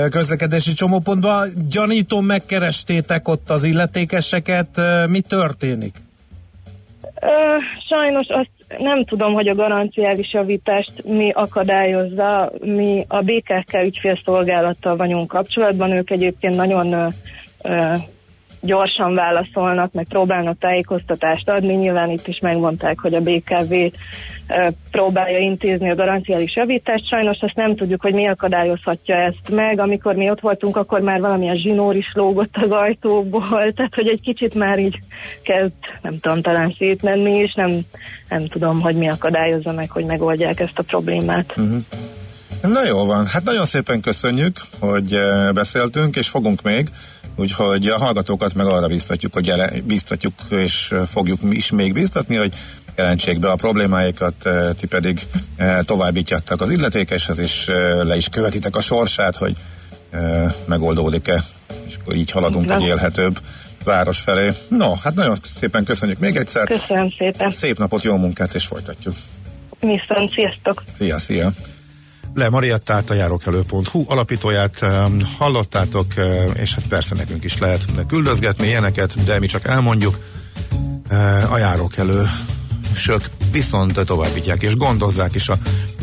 közlekedési csomópontban. Gyanítom, megkerestétek ott az illetékeseket. Mi történik? Sajnos azt nem tudom, hogy a garanciális javítást mi akadályozza. Mi a BKK ügyfélszolgálattal vagyunk kapcsolatban, ők egyébként nagyon gyorsan válaszolnak, meg próbálnak tájékoztatást adni. Nyilván itt is megmondták, hogy a BKV próbálja intézni a garanciális javítást. Sajnos azt nem tudjuk, hogy mi akadályozhatja ezt meg. Amikor mi ott voltunk, akkor már valamilyen zsinór is lógott az ajtóból, tehát hogy egy kicsit már így kezd, nem tudom, talán szétmenni, és nem, nem tudom, hogy mi akadályozza meg, hogy megoldják ezt a problémát. Na jó van, hát nagyon szépen köszönjük, hogy beszéltünk, és fogunk még, úgyhogy a hallgatókat meg arra biztatjuk, hogy jele, biztatjuk, és fogjuk is még biztatni, hogy jelentsék be a problémáikat, ti pedig továbbítjátok az illetékeshez, és le is követitek a sorsát, hogy megoldódik-e, és akkor így haladunk egy élhetőbb város felé. No, hát nagyon szépen köszönjük még egyszer. Köszönöm szépen. Szép napot, jó munkát, és folytatjuk. Viszont, sziasztok! Szia, szia! Le Mariettát, a járókelő.hu alapítóját hallottátok, és hát persze nekünk is lehet küldözgetni ilyeneket, de mi csak elmondjuk. A járókelő sök viszont továbbítják és gondozzák is az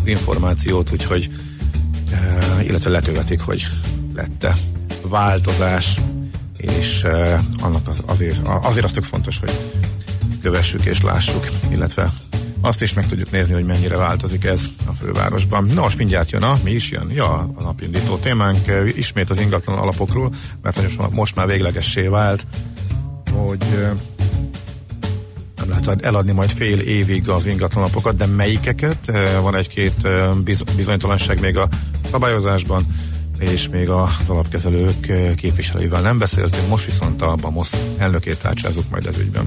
információt, úgyhogy uh, illetve lekövetik, hogy lette változás, és annak az, azért, azért az tök fontos, hogy kövessük és lássuk, illetve azt is meg tudjuk nézni, hogy mennyire változik ez a fővárosban. Na, most mindjárt jön a, mi is jön? Ja, a napindító témánk, ismét az ingatlan alapokról, mert most, már véglegessé vált, hogy nem lehet eladni majd fél évig az ingatlan alapokat, de melyikeket? Van egy-két biz- bizonytalanság még a szabályozásban, és még az alapkezelők képviselőivel nem beszéltünk, most viszont a BAMOS elnökét tárcsázunk majd ez ügyben.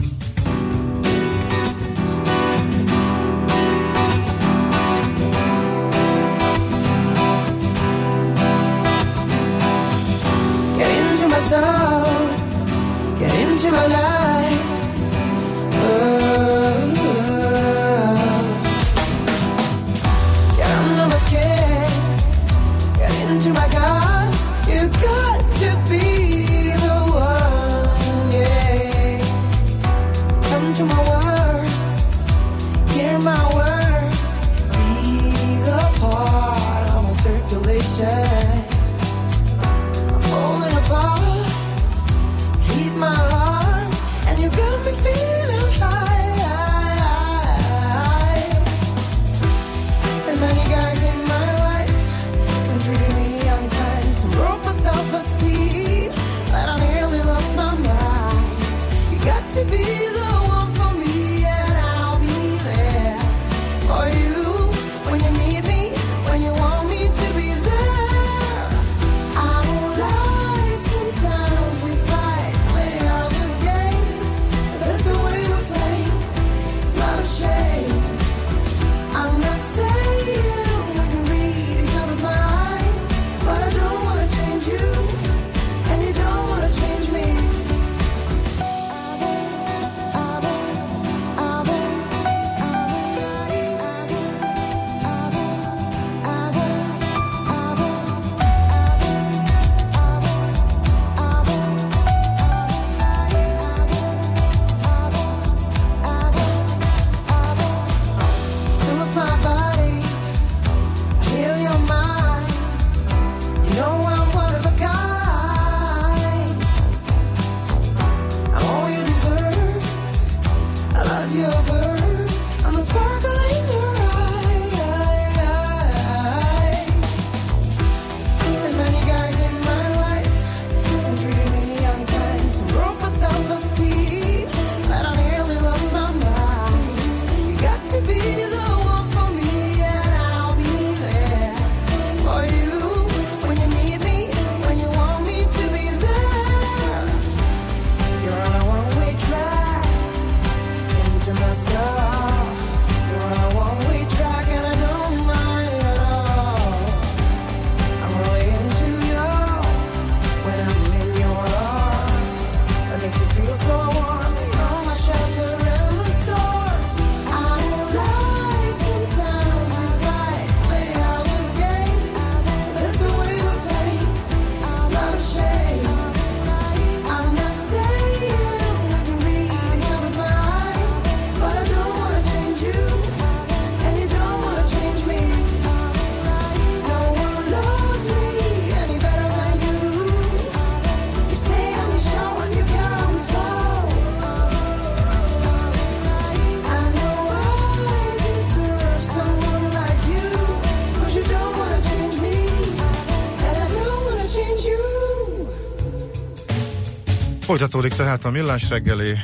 Folytatódik tehát a millás reggeli,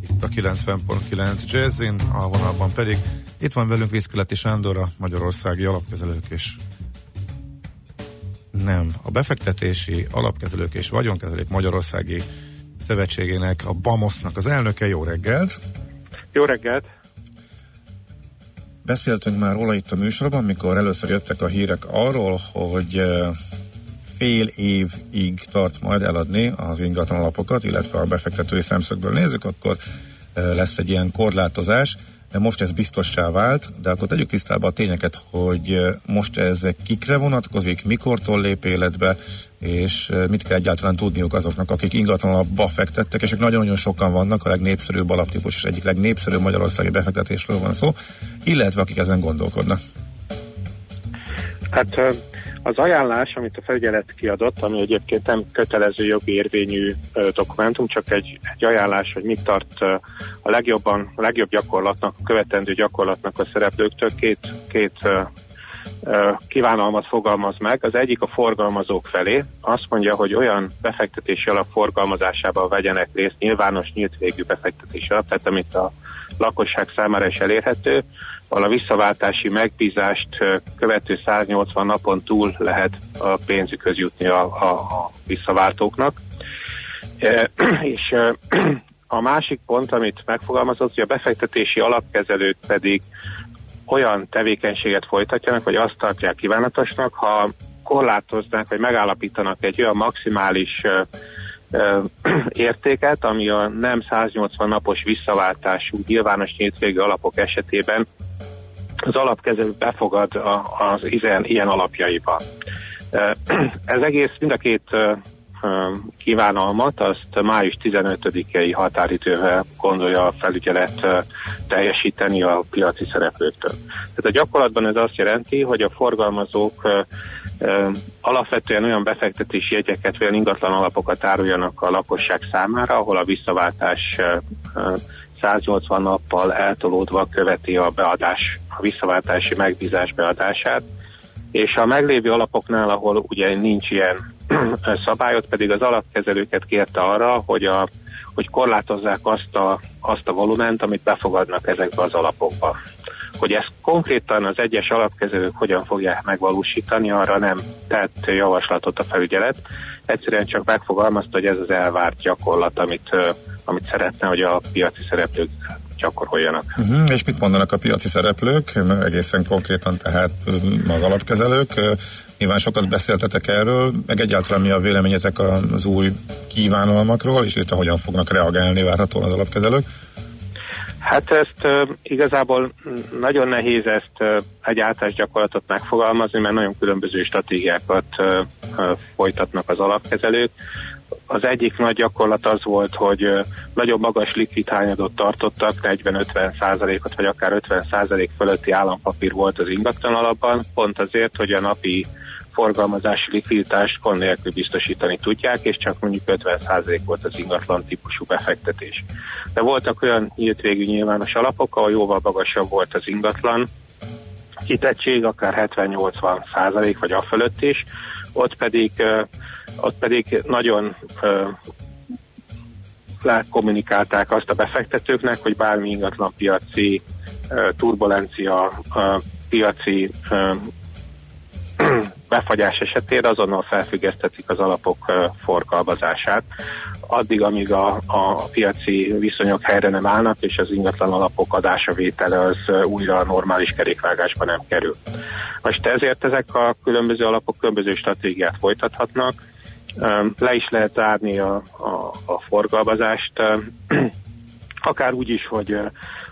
itt a 90.9 Jazzin, a vonalban pedig itt van velünk Viszkeleti Sándor, a Magyarországi Alapkezelők és nem, a befektetési alapkezelők és vagyonkezelők Magyarországi Szövetségének, a BAMOS-nak az elnöke. Jó reggelt! Jó reggelt! Beszéltünk már róla itt a műsorban, mikor először jöttek a hírek arról, hogy eh, fél évig tart majd eladni az ingatlan alapokat, illetve a befektetői szemszögből nézzük, akkor eh, lesz egy ilyen korlátozás. De most ez biztossá vált, de akkor tegyük tisztába a tényeket, hogy eh, most ez kikre vonatkozik, mikortól lép életbe, és eh, mit kell egyáltalán tudniuk azoknak, akik ingatlan alapba fektettek, és ők nagyon-nagyon sokan vannak, a legnépszerűbb alaptípus és egyik legnépszerűbb magyarországi befektetésről van szó, illetve akik ezen gondolkodnak. Hát az ajánlás, amit a felügyelet kiadott, ami egyébként nem kötelező jogi érvényű dokumentum, csak egy, egy ajánlás, hogy mit tart a legjobban, a legjobb gyakorlatnak, a követendő gyakorlatnak a szereplőktől, két, két kívánalmat fogalmaz meg. Az egyik a forgalmazók felé. Azt mondja, hogy olyan befektetési alap forgalmazásában vegyenek részt, nyilvános nyílt végű befektetési alap, tehát amit a lakosság számára is elérhető, ahol a visszaváltási megbízást követő 180 napon túl lehet a pénzükhöz jutni a, a, a visszaváltóknak. E, és a másik pont, amit megfogalmazott, hogy a befektetési alapkezelők pedig olyan tevékenységet folytatjanak, vagy azt tartják kívánatosnak, ha korlátoznák, vagy megállapítanak egy olyan maximális értéket, ami a nem 180 napos visszaváltású nyilvános nyíltvégű alapok esetében az alapkezelő befogad az ilyen, ilyen alapjaiba. Ez egész mind a két kívánalmat azt május 15-i határidővel gondolja a felügyelet teljesíteni a piaci szereplőktől. Tehát a gyakorlatban ez azt jelenti, hogy a forgalmazók alapvetően olyan befektetési jegyeket, olyan ingatlan alapokat áruljanak a lakosság számára, ahol a visszaváltás ö, ö, 180 nappal eltolódva követi a beadás, a visszaváltási megbízás beadását, és a meglévő alapoknál, ahol ugye nincs ilyen szabályot, pedig az alapkezelőket kérte arra, hogy, a, hogy korlátozzák azt a, azt a volument, amit befogadnak ezekbe az alapokba. Hogy ezt konkrétan az egyes alapkezelők hogyan fogják megvalósítani, arra nem tett javaslatot a felügyelet. Egyszerűen csak megfogalmazta, hogy ez az elvárt gyakorlat, amit, amit szeretne, hogy a piaci szereplők gyakoroljanak. Uh-huh. És mit mondanak a piaci szereplők, egészen konkrétan tehát um, az alapkezelők? Nyilván sokat beszéltetek erről, meg egyáltalán mi a véleményetek az új kívánalmakról, és illetve hogyan fognak reagálni várhatóan az alapkezelők? Hát ezt igazából nagyon nehéz ezt egy általános gyakorlatot megfogalmazni, mert nagyon különböző stratégiákat folytatnak az alapkezelők. Az egyik nagy gyakorlat az volt, hogy nagyon magas likvid hányadot tartottak, 40-50 százalékot, vagy akár 50 százalék fölötti állampapír volt az ingatlan alapban, pont azért, hogy a napi forgalmazási likviditást gond nélkül biztosítani tudják, és csak mondjuk 50% volt az ingatlan típusú befektetés. De voltak olyan nyílt végű nyilvános alapok, ahol jóval magasabb volt az ingatlan kitettség, akár 70-80 százalék, vagy a fölött is, ott pedig, ott pedig nagyon ö, kommunikálták azt a befektetőknek, hogy bármi ingatlan piaci turbulencia, piaci ö, befagyás esetére azonnal felfüggesztetik az alapok forgalmazását, addig, amíg a, a piaci viszonyok helyre nem állnak, és az ingatlan alapok adása vétele az újra a normális kerékvágásba nem kerül. Most ezért ezek a különböző alapok különböző stratégiát folytathatnak, le is lehet zárni a, a, a forgalmazást, akár úgy is, hogy,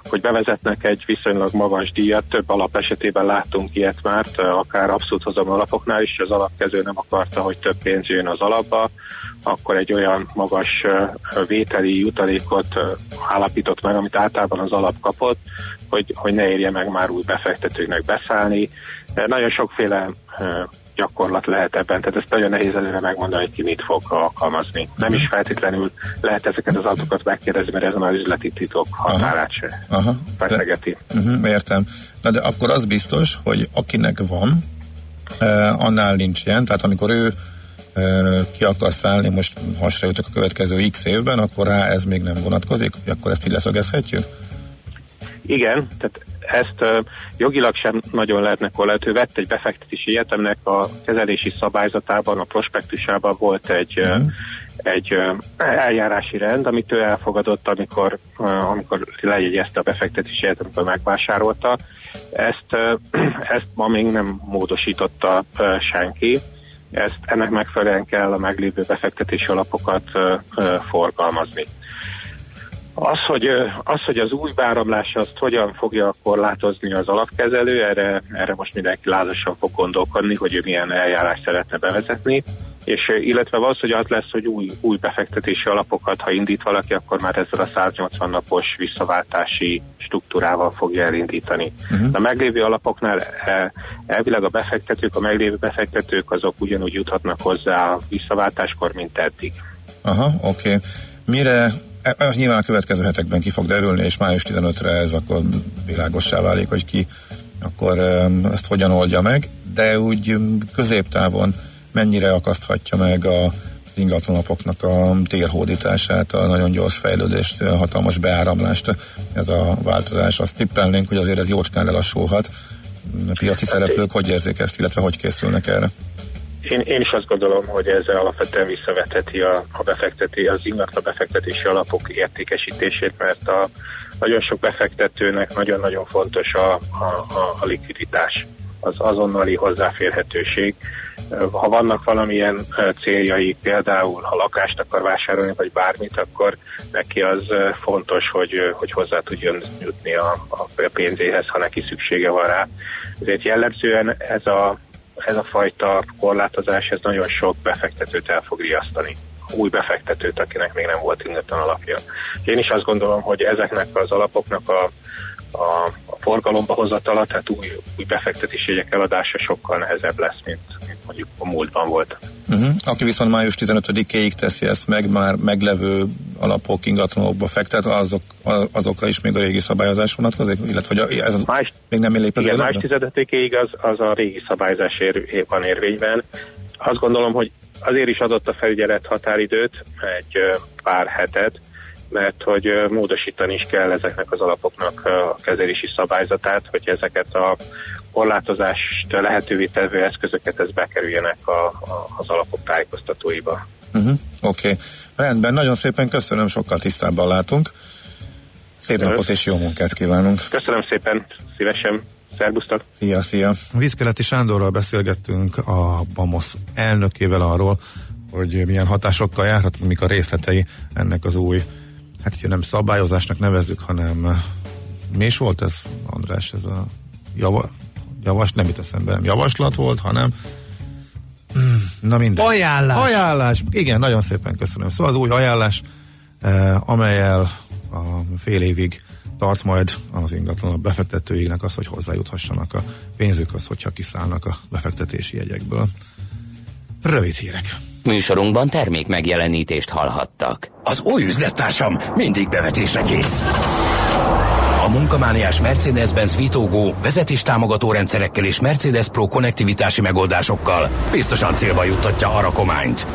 hogy bevezetnek egy viszonylag magas díjat, több alap esetében láttunk ilyet már, akár abszolút hozam alapoknál is, az alapkező nem akarta, hogy több pénz jön az alapba, akkor egy olyan magas vételi jutalékot állapított meg, amit általában az alap kapott, hogy, hogy ne érje meg már új befektetőknek beszállni. Nagyon sokféle gyakorlat lehet ebben, tehát ezt nagyon nehéz előre megmondani, hogy ki mit fog alkalmazni. Nem is feltétlenül lehet ezeket az adatokat megkérdezni, mert ezen az üzleti titok határát se Aha. feszegeti. Uh-huh, értem. Na de akkor az biztos, hogy akinek van, eh, annál nincs ilyen, tehát amikor ő ö, ki akar szállni, most hasra jutok a következő x évben, akkor rá ez még nem vonatkozik, akkor ezt így leszögezhetjük? Igen, tehát ezt jogilag sem nagyon lehetne korlát. Ő vett egy befektetési egyetemnek a kezelési szabályzatában, a prospektusában volt egy, uh, egy eljárási rend, amit ő elfogadott, amikor, amikor lejegyezte a befektetési egyetem, amikor megvásárolta. Ezt, ezt ma még nem módosította senki. Ezt ennek megfelelően kell a meglévő befektetési alapokat uh, uh, forgalmazni. Az hogy, az, hogy az új beáramlás azt hogyan fogja korlátozni az alapkezelő, erre, erre most mindenki lázasan fog gondolkodni, hogy ő milyen eljárás szeretne bevezetni, és illetve az, hogy az lesz, hogy új, új befektetési alapokat, ha indít valaki, akkor már ezzel a 180 napos visszaváltási struktúrával fogja elindítani. Uh-huh. A meglévő alapoknál e, elvileg a befektetők, a meglévő befektetők azok ugyanúgy juthatnak hozzá a visszaváltáskor, mint eddig. Aha, oké. Okay. Mire ez nyilván a következő hetekben ki fog derülni, és május 15-re ez akkor világossá válik, hogy ki akkor ezt hogyan oldja meg, de úgy középtávon mennyire akaszthatja meg a az ingatlanapoknak a térhódítását, a nagyon gyors fejlődést, a hatalmas beáramlást, ez a változás. Azt tippelnénk, hogy azért ez jócskán lelassulhat. A piaci szereplők hogy érzik ezt, illetve hogy készülnek erre? Én, én is azt gondolom, hogy ez alapvetően visszavetheti a, a befekteti, az ingatlan befektetési alapok értékesítését, mert a, nagyon sok befektetőnek nagyon-nagyon fontos a, a, a, a likviditás, az azonnali hozzáférhetőség. Ha vannak valamilyen céljai, például ha lakást akar vásárolni, vagy bármit, akkor neki az fontos, hogy, hogy hozzá tudjon jutni a, a pénzéhez, ha neki szüksége van rá. Ezért jellemzően ez a ez a fajta korlátozás, ez nagyon sok befektetőt el fog riasztani új befektetőt, akinek még nem volt ingatlan alapja. Én is azt gondolom, hogy ezeknek az alapoknak a, a, a forgalomba hozatala, tehát új, új befektetési jegyek eladása sokkal nehezebb lesz, mint, mondjuk a múltban volt. Uh-huh. Aki viszont május 15-ig teszi ezt meg, már meglevő alapok, ingatlanokba fektet, azok, azokra is még a régi szabályozás vonatkozik? Illetve hogy ez az május, még nem lép az Igen, május 15-ig az, az a régi szabályozás ér, van érvényben. Azt gondolom, hogy azért is adott a felügyelet határidőt, egy pár hetet, mert hogy módosítani is kell ezeknek az alapoknak a kezelési szabályzatát, hogy ezeket a korlátozást lehetővé tevő eszközöket ez bekerüljenek a, a, az alapok tájékoztatóiba. Uh-huh. Oké, okay. rendben, nagyon szépen köszönöm, sokkal tisztábban látunk. Szép Köszönöm. napot és jó munkát kívánunk. Köszönöm szépen, szívesen. Szerbusztok! Szia, szia! Vízkeleti Sándorral beszélgettünk a BAMOS elnökével arról, hogy milyen hatásokkal járhat, mik a részletei ennek az új, hát ugye nem szabályozásnak nevezzük, hanem mi is volt ez, András, ez a java, javas, nem jut eszembe, nem javaslat volt, hanem na minden. Ajánlás. Ajánlás, igen, nagyon szépen köszönöm. Szóval az új ajánlás, eh, amelyel a fél évig tart majd az ingatlan befektetőinek az, hogy hozzájuthassanak a pénzükhöz, hogyha kiszállnak a befektetési jegyekből. Rövid hírek. Műsorunkban termék megjelenítést hallhattak. Az új üzlettársam mindig bevetésre kész. A munkamániás Mercedes-Benz Vitógó vezetéstámogató rendszerekkel és Mercedes Pro konnektivitási megoldásokkal biztosan célba juttatja a rakományt.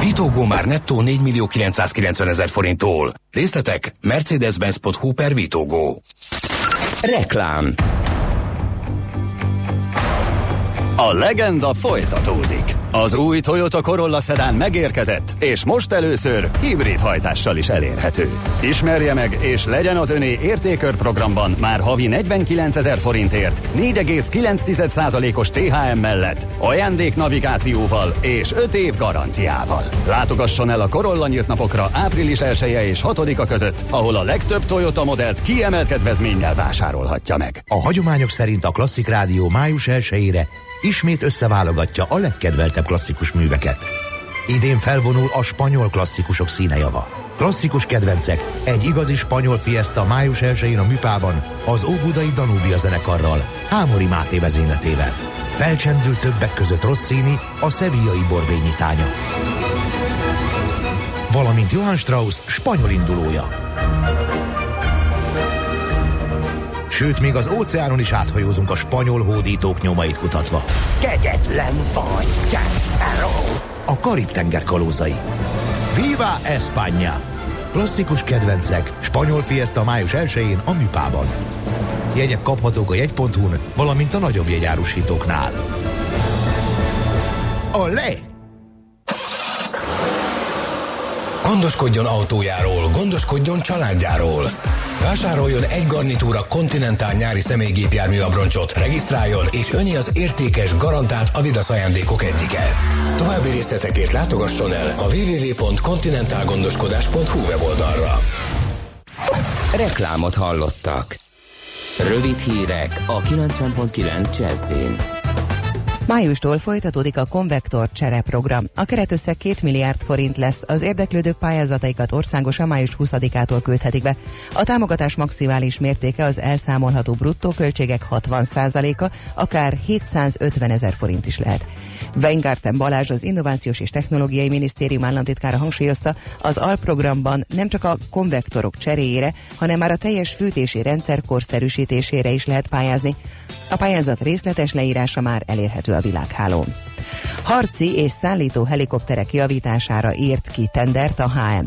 Vitógó már nettó 4 millió 990 ezer forinttól. Részletek mercedes-benz.hu per Vitógó. Reklám A legenda folytatódik. Az új Toyota Corolla szedán megérkezett, és most először hibrid hajtással is elérhető. Ismerje meg, és legyen az öné értékör programban már havi 49 ezer forintért, 4,9%-os THM mellett, ajándék navigációval és 5 év garanciával. Látogasson el a Corolla nyílt napokra április 1 -e és 6-a között, ahol a legtöbb Toyota modellt kiemelt kedvezménnyel vásárolhatja meg. A hagyományok szerint a Klasszik Rádió május 1-ére ismét összeválogatja a legkedveltebb klasszikus műveket. Idén felvonul a spanyol klasszikusok színejava. Klasszikus kedvencek, egy igazi spanyol fiesta május 1 a Műpában, az Óbudai Danúbia zenekarral, Hámori Máté vezényletével. Felcsendül többek között Rossini, a szevillai borbényitánya. Valamint Johann Strauss spanyol indulója. Sőt, még az óceánon is áthajózunk a spanyol hódítók nyomait kutatva. Kegyetlen vagy, Jaspero! A Karib-tenger kalózai. Viva España! Klasszikus kedvencek, spanyol fiesta május 1-én a Műpában. Jegyek kaphatók a jegy.hu-n, valamint a nagyobb jegyárusítóknál. Olé! Gondoskodjon autójáról, gondoskodjon családjáról. Vásároljon egy garnitúra Continental nyári személygépjármű abroncsot, regisztráljon, és öni az értékes, garantált Adidas ajándékok egyike. További részletekért látogasson el a www.continentalgondoskodás.hu weboldalra. Reklámot hallottak. Rövid hírek a 90.9 Jazzin. Májustól folytatódik a konvektor csere program. A keretösszeg 2 milliárd forint lesz, az érdeklődők pályázataikat országosan május 20-ától küldhetik be. A támogatás maximális mértéke az elszámolható bruttó költségek 60%-a, akár 750 ezer forint is lehet. Weingarten Balázs, az Innovációs és Technológiai Minisztérium államtitkára hangsúlyozta, az alprogramban nem csak a konvektorok cseréjére, hanem már a teljes fűtési rendszer korszerűsítésére is lehet pályázni. A pályázat részletes leírása már elérhető a világhálón. Harci és szállító helikopterek javítására írt ki tendert a HM.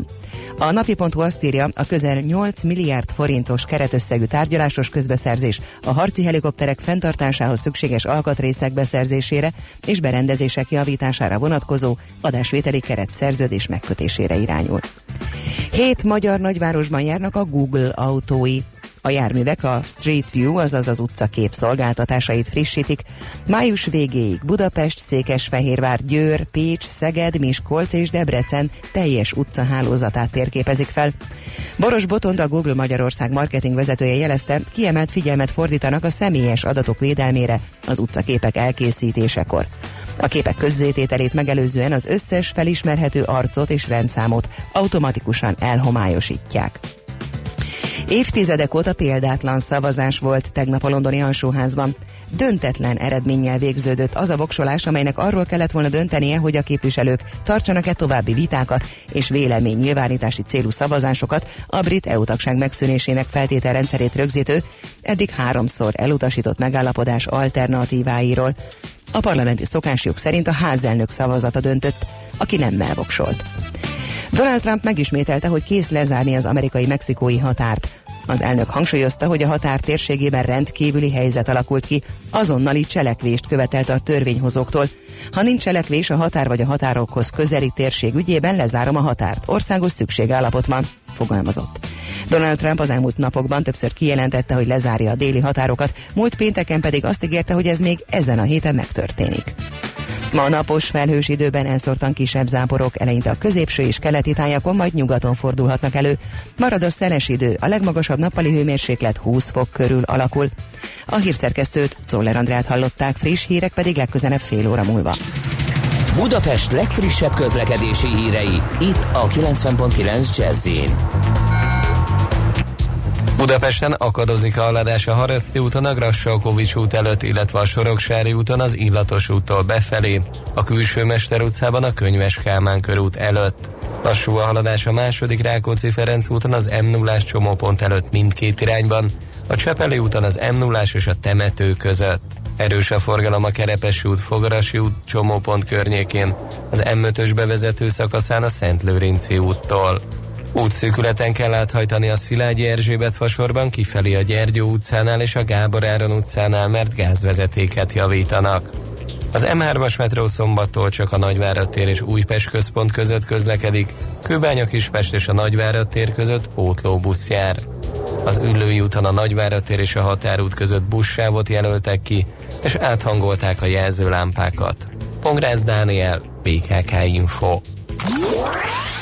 A napi.hu azt írja, a közel 8 milliárd forintos keretösszegű tárgyalásos közbeszerzés a harci helikopterek fenntartásához szükséges alkatrészek beszerzésére és berendezések javítására vonatkozó adásvételi keret szerződés megkötésére irányul. Hét magyar nagyvárosban járnak a Google autói. A járművek a Street View, azaz az utcakép szolgáltatásait frissítik. Május végéig Budapest, Székesfehérvár, Győr, Pécs, Szeged, Miskolc és Debrecen teljes utcahálózatát térképezik fel. Boros Botond, a Google Magyarország marketing vezetője jelezte, kiemelt figyelmet fordítanak a személyes adatok védelmére az utcaképek elkészítésekor. A képek közzétételét megelőzően az összes felismerhető arcot és rendszámot automatikusan elhomályosítják. Évtizedek óta példátlan szavazás volt tegnap a londoni alsóházban. Döntetlen eredménnyel végződött az a voksolás, amelynek arról kellett volna döntenie, hogy a képviselők tartsanak-e további vitákat és vélemény nyilvánítási célú szavazásokat a brit EU tagság megszűnésének feltételrendszerét rögzítő, eddig háromszor elutasított megállapodás alternatíváiról. A parlamenti szokásjog szerint a házelnök szavazata döntött, aki nem melvoksolt. Donald Trump megismételte, hogy kész lezárni az amerikai-mexikói határt. Az elnök hangsúlyozta, hogy a határ térségében rendkívüli helyzet alakult ki, azonnali cselekvést követelte a törvényhozóktól. Ha nincs cselekvés a határ vagy a határokhoz közeli térség ügyében, lezárom a határt. Országos szükségállapot van, fogalmazott. Donald Trump az elmúlt napokban többször kijelentette, hogy lezárja a déli határokat, múlt pénteken pedig azt ígérte, hogy ez még ezen a héten megtörténik. Ma napos felhős időben elszórtan kisebb záporok, eleinte a középső és keleti tájakon, majd nyugaton fordulhatnak elő. Marad a szeles idő, a legmagasabb nappali hőmérséklet 20 fok körül alakul. A hírszerkesztőt Czoller Andrát hallották, friss hírek pedig legközelebb fél óra múlva. Budapest legfrissebb közlekedési hírei, itt a 90.9 jazz Budapesten akadozik a haladás a Haraszti úton, a Grassalkovics út előtt, illetve a Soroksári úton az Illatos úttól befelé, a Külső Mester utcában a Könyves Kálmán körút előtt. Lassú a haladás a második Rákóczi Ferenc úton az m 0 csomópont előtt mindkét irányban, a Csepeli úton az m 0 és a Temető között. Erős a forgalom a Kerepesi út, Fogarasi út csomópont környékén, az M5-ös bevezető szakaszán a Szent Lőrinci úttól. Útszűkületen kell áthajtani a Szilágyi Erzsébet fasorban kifelé a Gyergyó utcánál és a Gábor Áron utcánál, mert gázvezetéket javítanak. Az M3-as metró szombattól csak a Nagyvárad tér és Újpest központ között közlekedik, Kőbánya Kispest és a Nagyvárad tér között pótlóbusz jár. Az Üllői úton a Nagyvárad tér és a Határút között buszsávot jelöltek ki, és áthangolták a jelzőlámpákat. Pongrász Dániel, BKK Info.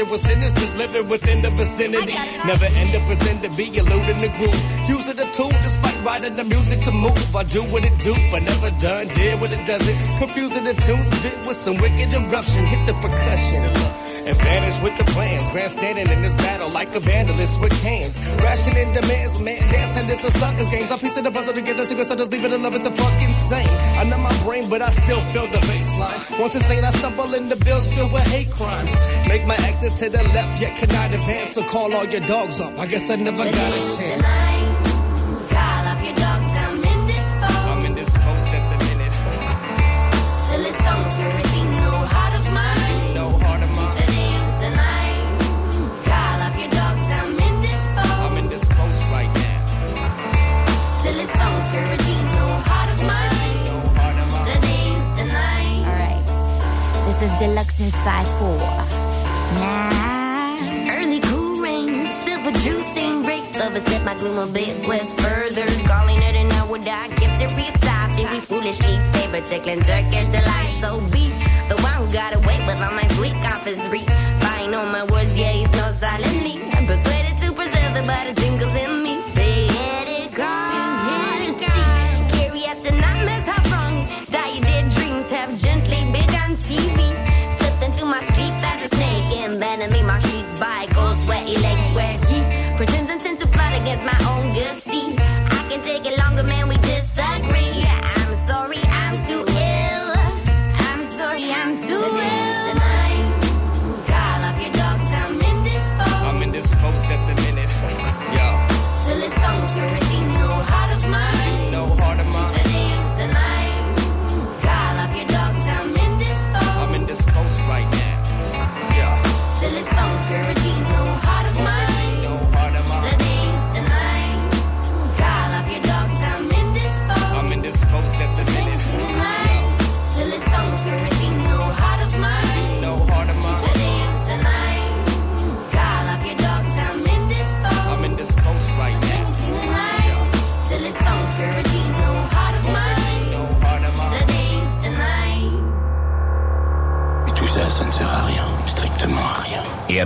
It with sinisters living within the vicinity. Never end up pretend to be eluding the groove. Using the tool despite writing the music to move. I do what it do, but never done. Did what it doesn't. Confusing the tunes, bit with some wicked eruption. Hit the percussion. And vanish with the plans. Grandstanding in this battle like a vandalist with cans. Rationing demands, man. Dancing this a sucker's games. I piece of the puzzle together, so so just leave it love it the fuck insane. I know my brain, but I still feel the baseline. Once insane, I stumble in the bills filled with hate crimes. Make my exit to the left, yet cannot advance. So call all your dogs off. I guess I never got a chance. This is Deluxe Inside 4. Nah. Early cool rain, silver juice stain breaks. Overstep my gloom a bit west further. Calling it an hour, I kept it real top. Did we foolishly favor tickling Turkish delight? So be the one who got away with all my sweet reach. Buying on my words, yeah, he snows silently. I'm persuaded to preserve the butter tingles in me. TV. Slipped into my sleep as a snake, and made my sheets by cold, sweaty legs where he pretends intent to plot against my own good seed.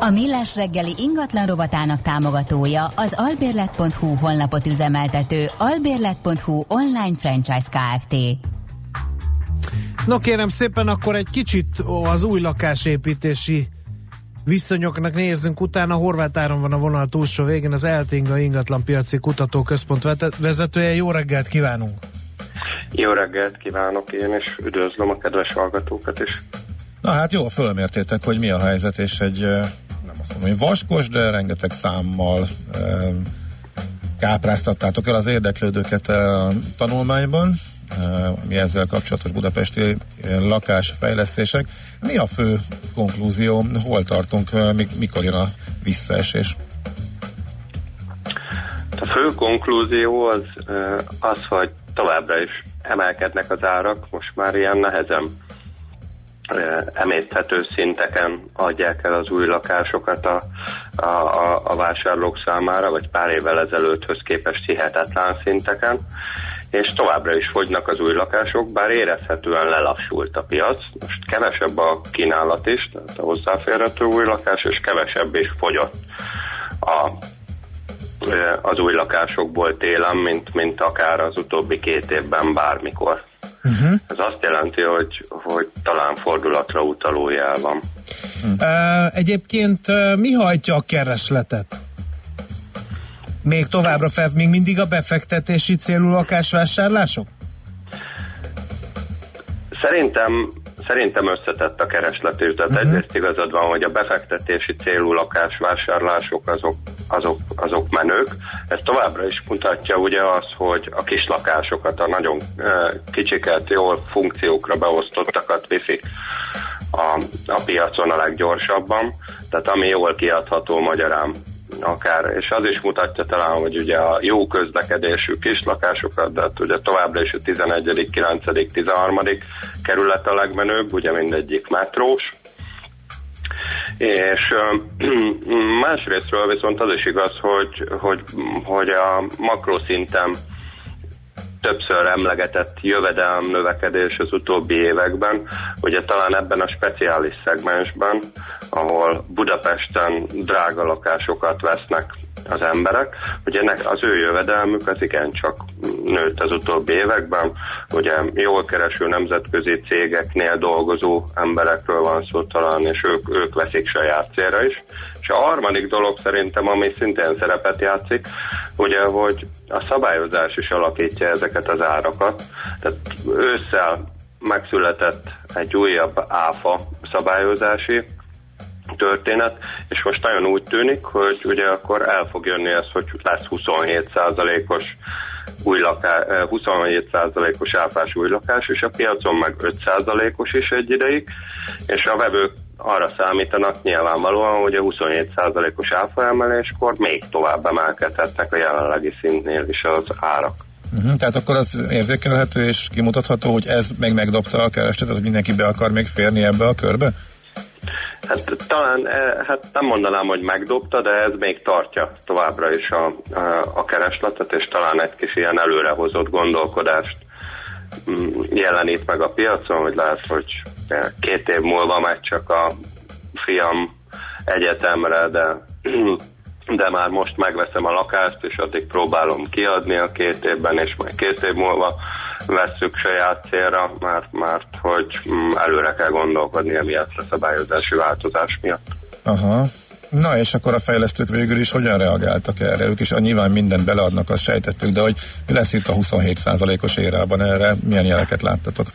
A Millás reggeli ingatlan rovatának támogatója az albérlet.hu honlapot üzemeltető albérlet.hu online franchise Kft. No kérem szépen, akkor egy kicsit az új lakásépítési viszonyoknak nézzünk utána. Horváth Áron van a vonal túlsó végén, az Eltinga ingatlan piaci kutatóközpont vezetője. Jó reggelt kívánunk! Jó reggelt kívánok én, és üdvözlöm a kedves hallgatókat is. Na hát jó, fölmértétek, hogy mi a helyzet, és egy azt mondom, hogy vaskos, de rengeteg számmal kápráztattátok el az érdeklődőket a tanulmányban, eh, mi ezzel kapcsolatos budapesti lakásfejlesztések. Mi a fő konklúzió? Hol tartunk? mik- Mikor jön a visszaesés? A fő konklúzió az, az, hogy továbbra is emelkednek az árak, most már ilyen nehezen emészthető szinteken adják el az új lakásokat a, a, a, a vásárlók számára, vagy pár évvel ezelőtthöz képest hihetetlen szinteken, és továbbra is fogynak az új lakások, bár érezhetően lelassult a piac. Most kevesebb a kínálat is, tehát a hozzáférhető új lakás, és kevesebb is fogyott a az új lakásokból télen, mint, mint akár az utóbbi két évben bármikor. Uh-huh. Ez azt jelenti, hogy, hogy talán fordulatra utaló jel van. Uh, egyébként uh, mi hajtja a keresletet? Még továbbra fel, még mindig a befektetési célú lakásvásárlások? Szerintem Szerintem összetett a keresletű, tehát uh-huh. egyrészt igazad van, hogy a befektetési célú lakásvásárlások azok, azok, azok menők. Ez továbbra is mutatja ugye az, hogy a kis lakásokat, a nagyon uh, kicsiket, jól funkciókra beosztottakat viszik a, a, a piacon a leggyorsabban, tehát ami jól kiadható magyarán akár, és az is mutatja talán, hogy ugye a jó közlekedésű kislakásokat, de hát ugye továbbra is a 11., 9., 13. kerület a legmenőbb, ugye mindegyik metrós, és másrésztről viszont az is igaz, hogy, hogy, hogy a makroszinten többször emlegetett jövedelem növekedés az utóbbi években, ugye talán ebben a speciális szegmensben, ahol Budapesten drága lakásokat vesznek az emberek, ennek az ő jövedelmük az igencsak nőtt az utóbbi években, ugye jól kereső nemzetközi cégeknél dolgozó emberekről van szó talán, és ők, ők veszik saját célra is. És a harmadik dolog szerintem, ami szintén szerepet játszik, ugye, hogy a szabályozás is alakítja ezeket az árakat. Tehát ősszel megszületett egy újabb áfa szabályozási történet, és most nagyon úgy tűnik, hogy ugye akkor el fog jönni ez, hogy lesz 27%-os új laká, 27%-os áfás új lakás, és a piacon meg 5%-os is egy ideig, és a vevők arra számítanak nyilvánvalóan, hogy a 27%-os áfa emeléskor még tovább emelkedhetnek a jelenlegi szintnél is az árak. Uh-huh, tehát akkor az érzékelhető és kimutatható, hogy ez meg megdobta a keresletet, hogy mindenki be akar még férni ebbe a körbe? Hát talán, eh, hát nem mondanám, hogy megdobta, de ez még tartja továbbra is a, a, a keresletet, és talán egy kis ilyen előrehozott gondolkodást mm, jelenít meg a piacon, hogy lehet, hogy eh, két év múlva megy csak a fiam egyetemre, de de már most megveszem a lakást, és addig próbálom kiadni a két évben, és majd két év múlva vesszük saját célra, mert, mert hogy előre kell gondolkodni emiatt a szabályozási változás miatt. Aha. Na és akkor a fejlesztők végül is hogyan reagáltak erre? Ők is nyilván mindent beleadnak, azt sejtettük, de hogy mi lesz itt a 27%-os érában erre? Milyen jeleket láttatok?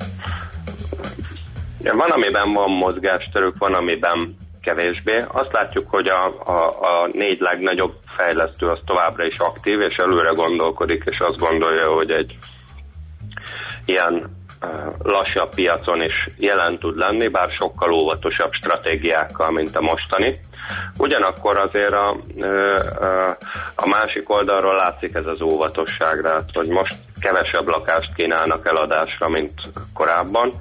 Ja, van, amiben van mozgásterük, van, amiben kevésbé. Azt látjuk, hogy a, a, a négy legnagyobb fejlesztő az továbbra is aktív, és előre gondolkodik, és azt gondolja, hogy egy ilyen lassabb piacon is jelen tud lenni, bár sokkal óvatosabb stratégiákkal, mint a mostani. Ugyanakkor azért a, a másik oldalról látszik ez az óvatosság, tehát hogy most kevesebb lakást kínálnak eladásra, mint korábban,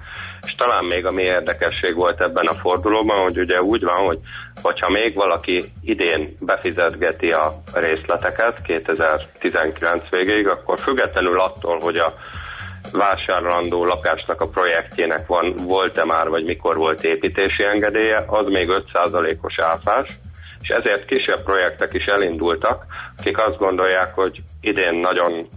és talán még ami érdekesség volt ebben a fordulóban, hogy ugye úgy van, hogy hogyha még valaki idén befizetgeti a részleteket 2019 végéig, akkor függetlenül attól, hogy a vásárlandó lakásnak a projektjének van, volt-e már, vagy mikor volt építési engedélye, az még 5%-os áfás, és ezért kisebb projektek is elindultak, akik azt gondolják, hogy idén nagyon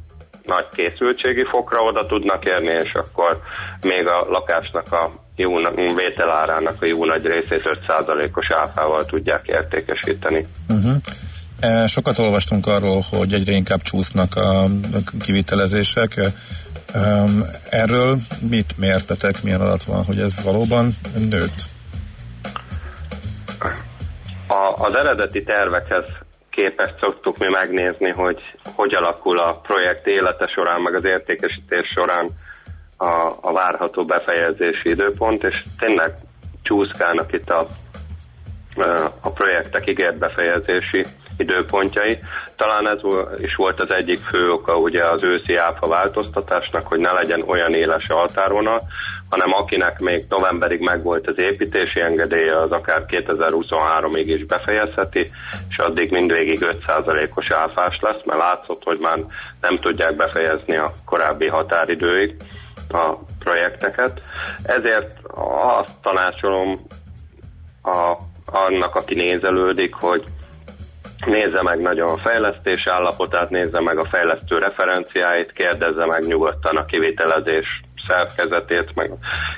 nagy készültségi fokra oda tudnak érni, és akkor még a lakásnak a jó vételárának a jó nagy részét 5%-os áfával tudják értékesíteni. Uh-huh. Sokat olvastunk arról, hogy egyre inkább csúsznak a kivitelezések. Erről mit mértetek, milyen adat van, hogy ez valóban nőtt? A, az eredeti tervekhez képest szoktuk mi megnézni, hogy hogy alakul a projekt élete során, meg az értékesítés során a, a várható befejezési időpont, és tényleg csúszkálnak itt a, a projektek ígért befejezési időpontjai. Talán ez is volt az egyik fő oka ugye az őszi áfa változtatásnak, hogy ne legyen olyan éles a határvonal, hanem akinek még novemberig megvolt az építési engedélye, az akár 2023-ig is befejezheti, és addig mindvégig 5%-os áfás lesz, mert látszott, hogy már nem tudják befejezni a korábbi határidőig a projekteket. Ezért azt tanácsolom a, annak, aki nézelődik, hogy nézze meg nagyon a fejlesztés állapotát, nézze meg a fejlesztő referenciáit, kérdezze meg nyugodtan a kivitelezés szerkezetét, meg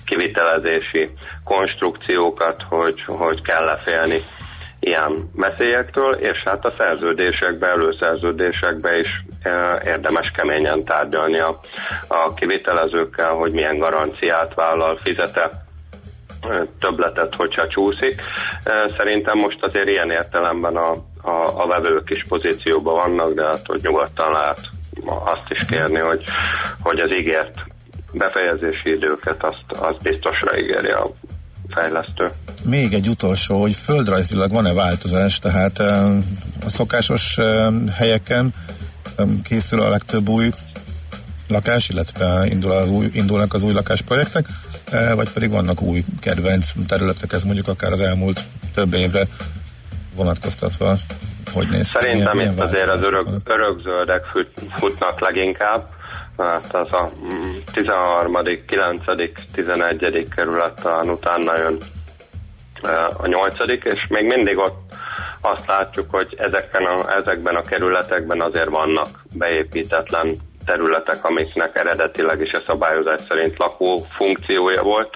kivitelezési konstrukciókat, hogy, hogy kell-e félni ilyen veszélyektől, és hát a szerződésekbe, előszerződésekbe is e, érdemes keményen tárgyalni a, a kivitelezőkkel, hogy milyen garanciát vállal, fizete többletet, hogyha csúszik. Szerintem most azért ilyen értelemben a, a, a vevők is pozícióban vannak, de hát hogy nyugodtan lehet azt is kérni, hogy, hogy az ígért befejezési időket azt, azt biztosra ígéri a fejlesztő. Még egy utolsó, hogy földrajzilag van-e változás, tehát eh, a szokásos helyeken készül a legtöbb új lakás, illetve indul az új, indulnak az új lakásprojektek, vagy pedig vannak új kedvenc területek, ez mondjuk akár az elmúlt több évre vonatkoztatva, hogy néz? Szerintem Milyen- itt milyen azért az örök, örökzöldek fut, futnak leginkább, mert az a mm, 13., 9., 11. kerület talán utána jön a 8. és még mindig ott azt látjuk, hogy ezeken a, ezekben a kerületekben azért vannak beépítetlen területek, amiknek eredetileg is a szabályozás szerint lakó funkciója volt,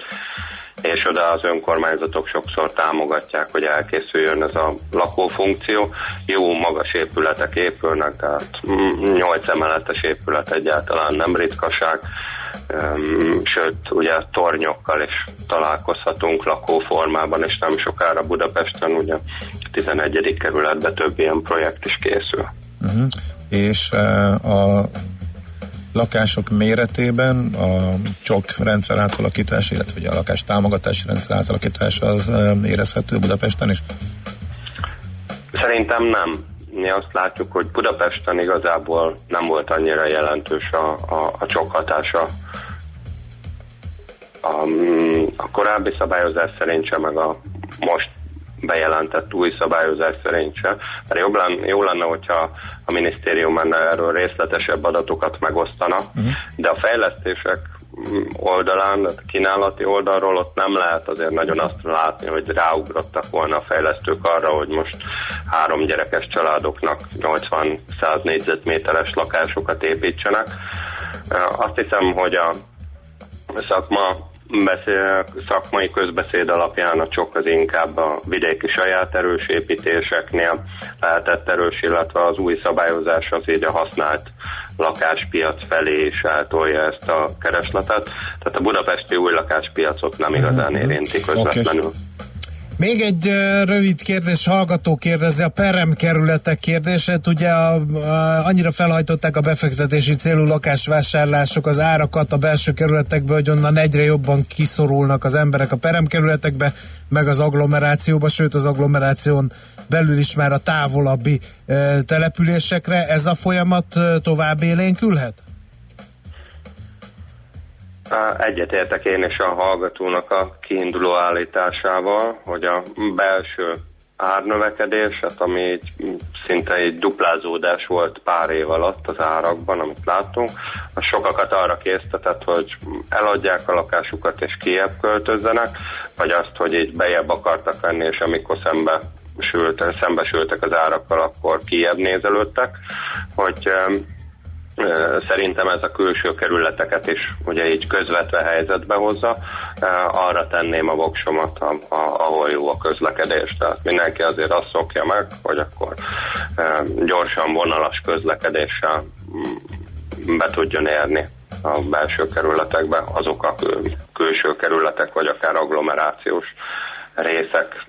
és oda az önkormányzatok sokszor támogatják, hogy elkészüljön ez a lakófunkció. Jó magas épületek épülnek, tehát 8 emeletes épület egyáltalán nem ritkaság, sőt, ugye tornyokkal is találkozhatunk lakóformában, és nem sokára Budapesten ugye 11. kerületben több ilyen projekt is készül. Uh-huh. És a lakások méretében a csok rendszer átalakítás, illetve a lakás támogatási rendszer átalakítás az érezhető Budapesten is? Szerintem nem. Mi azt látjuk, hogy Budapesten igazából nem volt annyira jelentős a, a, a csok hatása. A, mm, a korábbi szabályozás szerint sem, meg a most bejelentett új szabályozás szerint sem. Mert jobb lenne, jó lenne, hogyha a minisztérium menne erről részletesebb adatokat megosztana, uh-huh. de a fejlesztések oldalán, a kínálati oldalról ott nem lehet azért nagyon azt látni, hogy ráugrottak volna a fejlesztők arra, hogy most három gyerekes családoknak 80-100 négyzetméteres lakásokat építsenek. Azt hiszem, hogy a szakma beszél, szakmai közbeszéd alapján a csok az inkább a vidéki saját erős építéseknél lehetett erős, illetve az új szabályozás az így a használt lakáspiac felé is eltolja ezt a keresletet. Tehát a budapesti új lakáspiacot nem igazán érinti közvetlenül. Még egy rövid kérdés, hallgató kérdezi, a perem kerületek kérdését, ugye a, a, annyira felhajtották a befektetési célú lakásvásárlások az árakat a belső kerületekből, hogy onnan egyre jobban kiszorulnak az emberek a perem kerületekbe, meg az agglomerációba, sőt az agglomeráción belül is már a távolabbi ö, településekre. Ez a folyamat tovább élénkülhet? Egyetértek én is a hallgatónak a kiinduló állításával, hogy a belső árnövekedés, hát ami mm, szinte egy duplázódás volt pár év alatt az árakban, amit láttunk, az sokakat arra késztetett, hogy eladják a lakásukat és kiebb költözzenek, vagy azt, hogy így bejebb akartak venni, és amikor szembe sült, szembesültek az árakkal, akkor kiebb nézelődtek, hogy Szerintem ez a külső kerületeket is ugye így közvetve helyzetbe hozza. Arra tenném a voksomat, ahol jó a közlekedés. Tehát mindenki azért azt szokja meg, hogy akkor gyorsan vonalas közlekedéssel mm, be tudjon érni a belső kerületekbe azok a kül- külső kerületek, vagy akár agglomerációs részek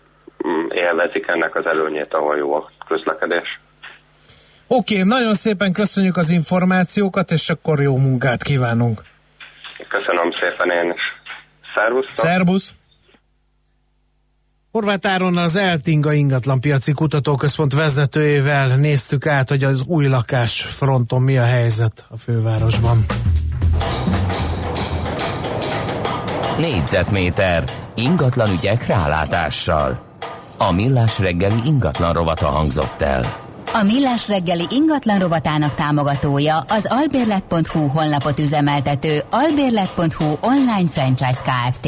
mm, élvezik ennek az előnyét, ahol jó a közlekedés. Oké, okay, nagyon szépen köszönjük az információkat, és akkor jó munkát kívánunk. Köszönöm szépen én is. Szervusz! Szerbusz! Horváth Áronnal az Eltinga ingatlanpiaci kutatóközpont vezetőjével néztük át, hogy az új lakás fronton mi a helyzet a fővárosban. Négyzetméter ingatlan ügyek rálátással. A millás reggeli ingatlan rovata hangzott el. A Millás reggeli ingatlan rovatának támogatója az albérlet.hu honlapot üzemeltető albérlet.hu online franchise Kft.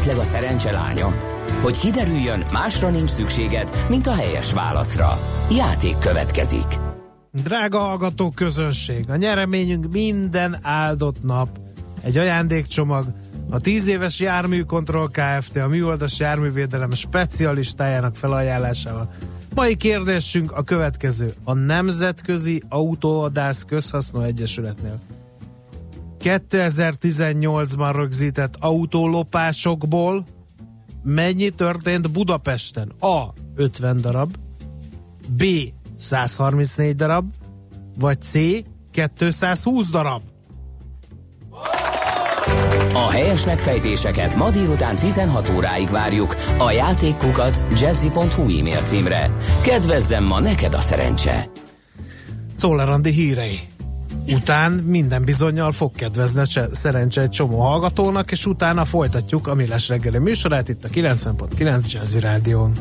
Esetleg a szerencse lánya? Hogy kiderüljön, másra nincs szükséged, mint a helyes válaszra. Játék következik. Drága hallgató közönség, a nyereményünk minden áldott nap. Egy ajándékcsomag, a 10 éves járműkontroll Kft. a műoldas járművédelem specialistájának felajánlásával. Mai kérdésünk a következő. A Nemzetközi Autóadász Közhasznú Egyesületnél 2018-ban rögzített autólopásokból mennyi történt Budapesten? A. 50 darab, B. 134 darab, vagy C. 220 darab. A helyes megfejtéseket ma délután 16 óráig várjuk a játékkukac jazzy.hu e-mail címre. Kedvezzem ma neked a szerencse! Czoller Andi hírei. Után minden bizonyal fog kedvezni szerencse egy csomó hallgatónak, és utána folytatjuk a Millás reggeli műsorát itt a 90.9 Jazzy Rádión.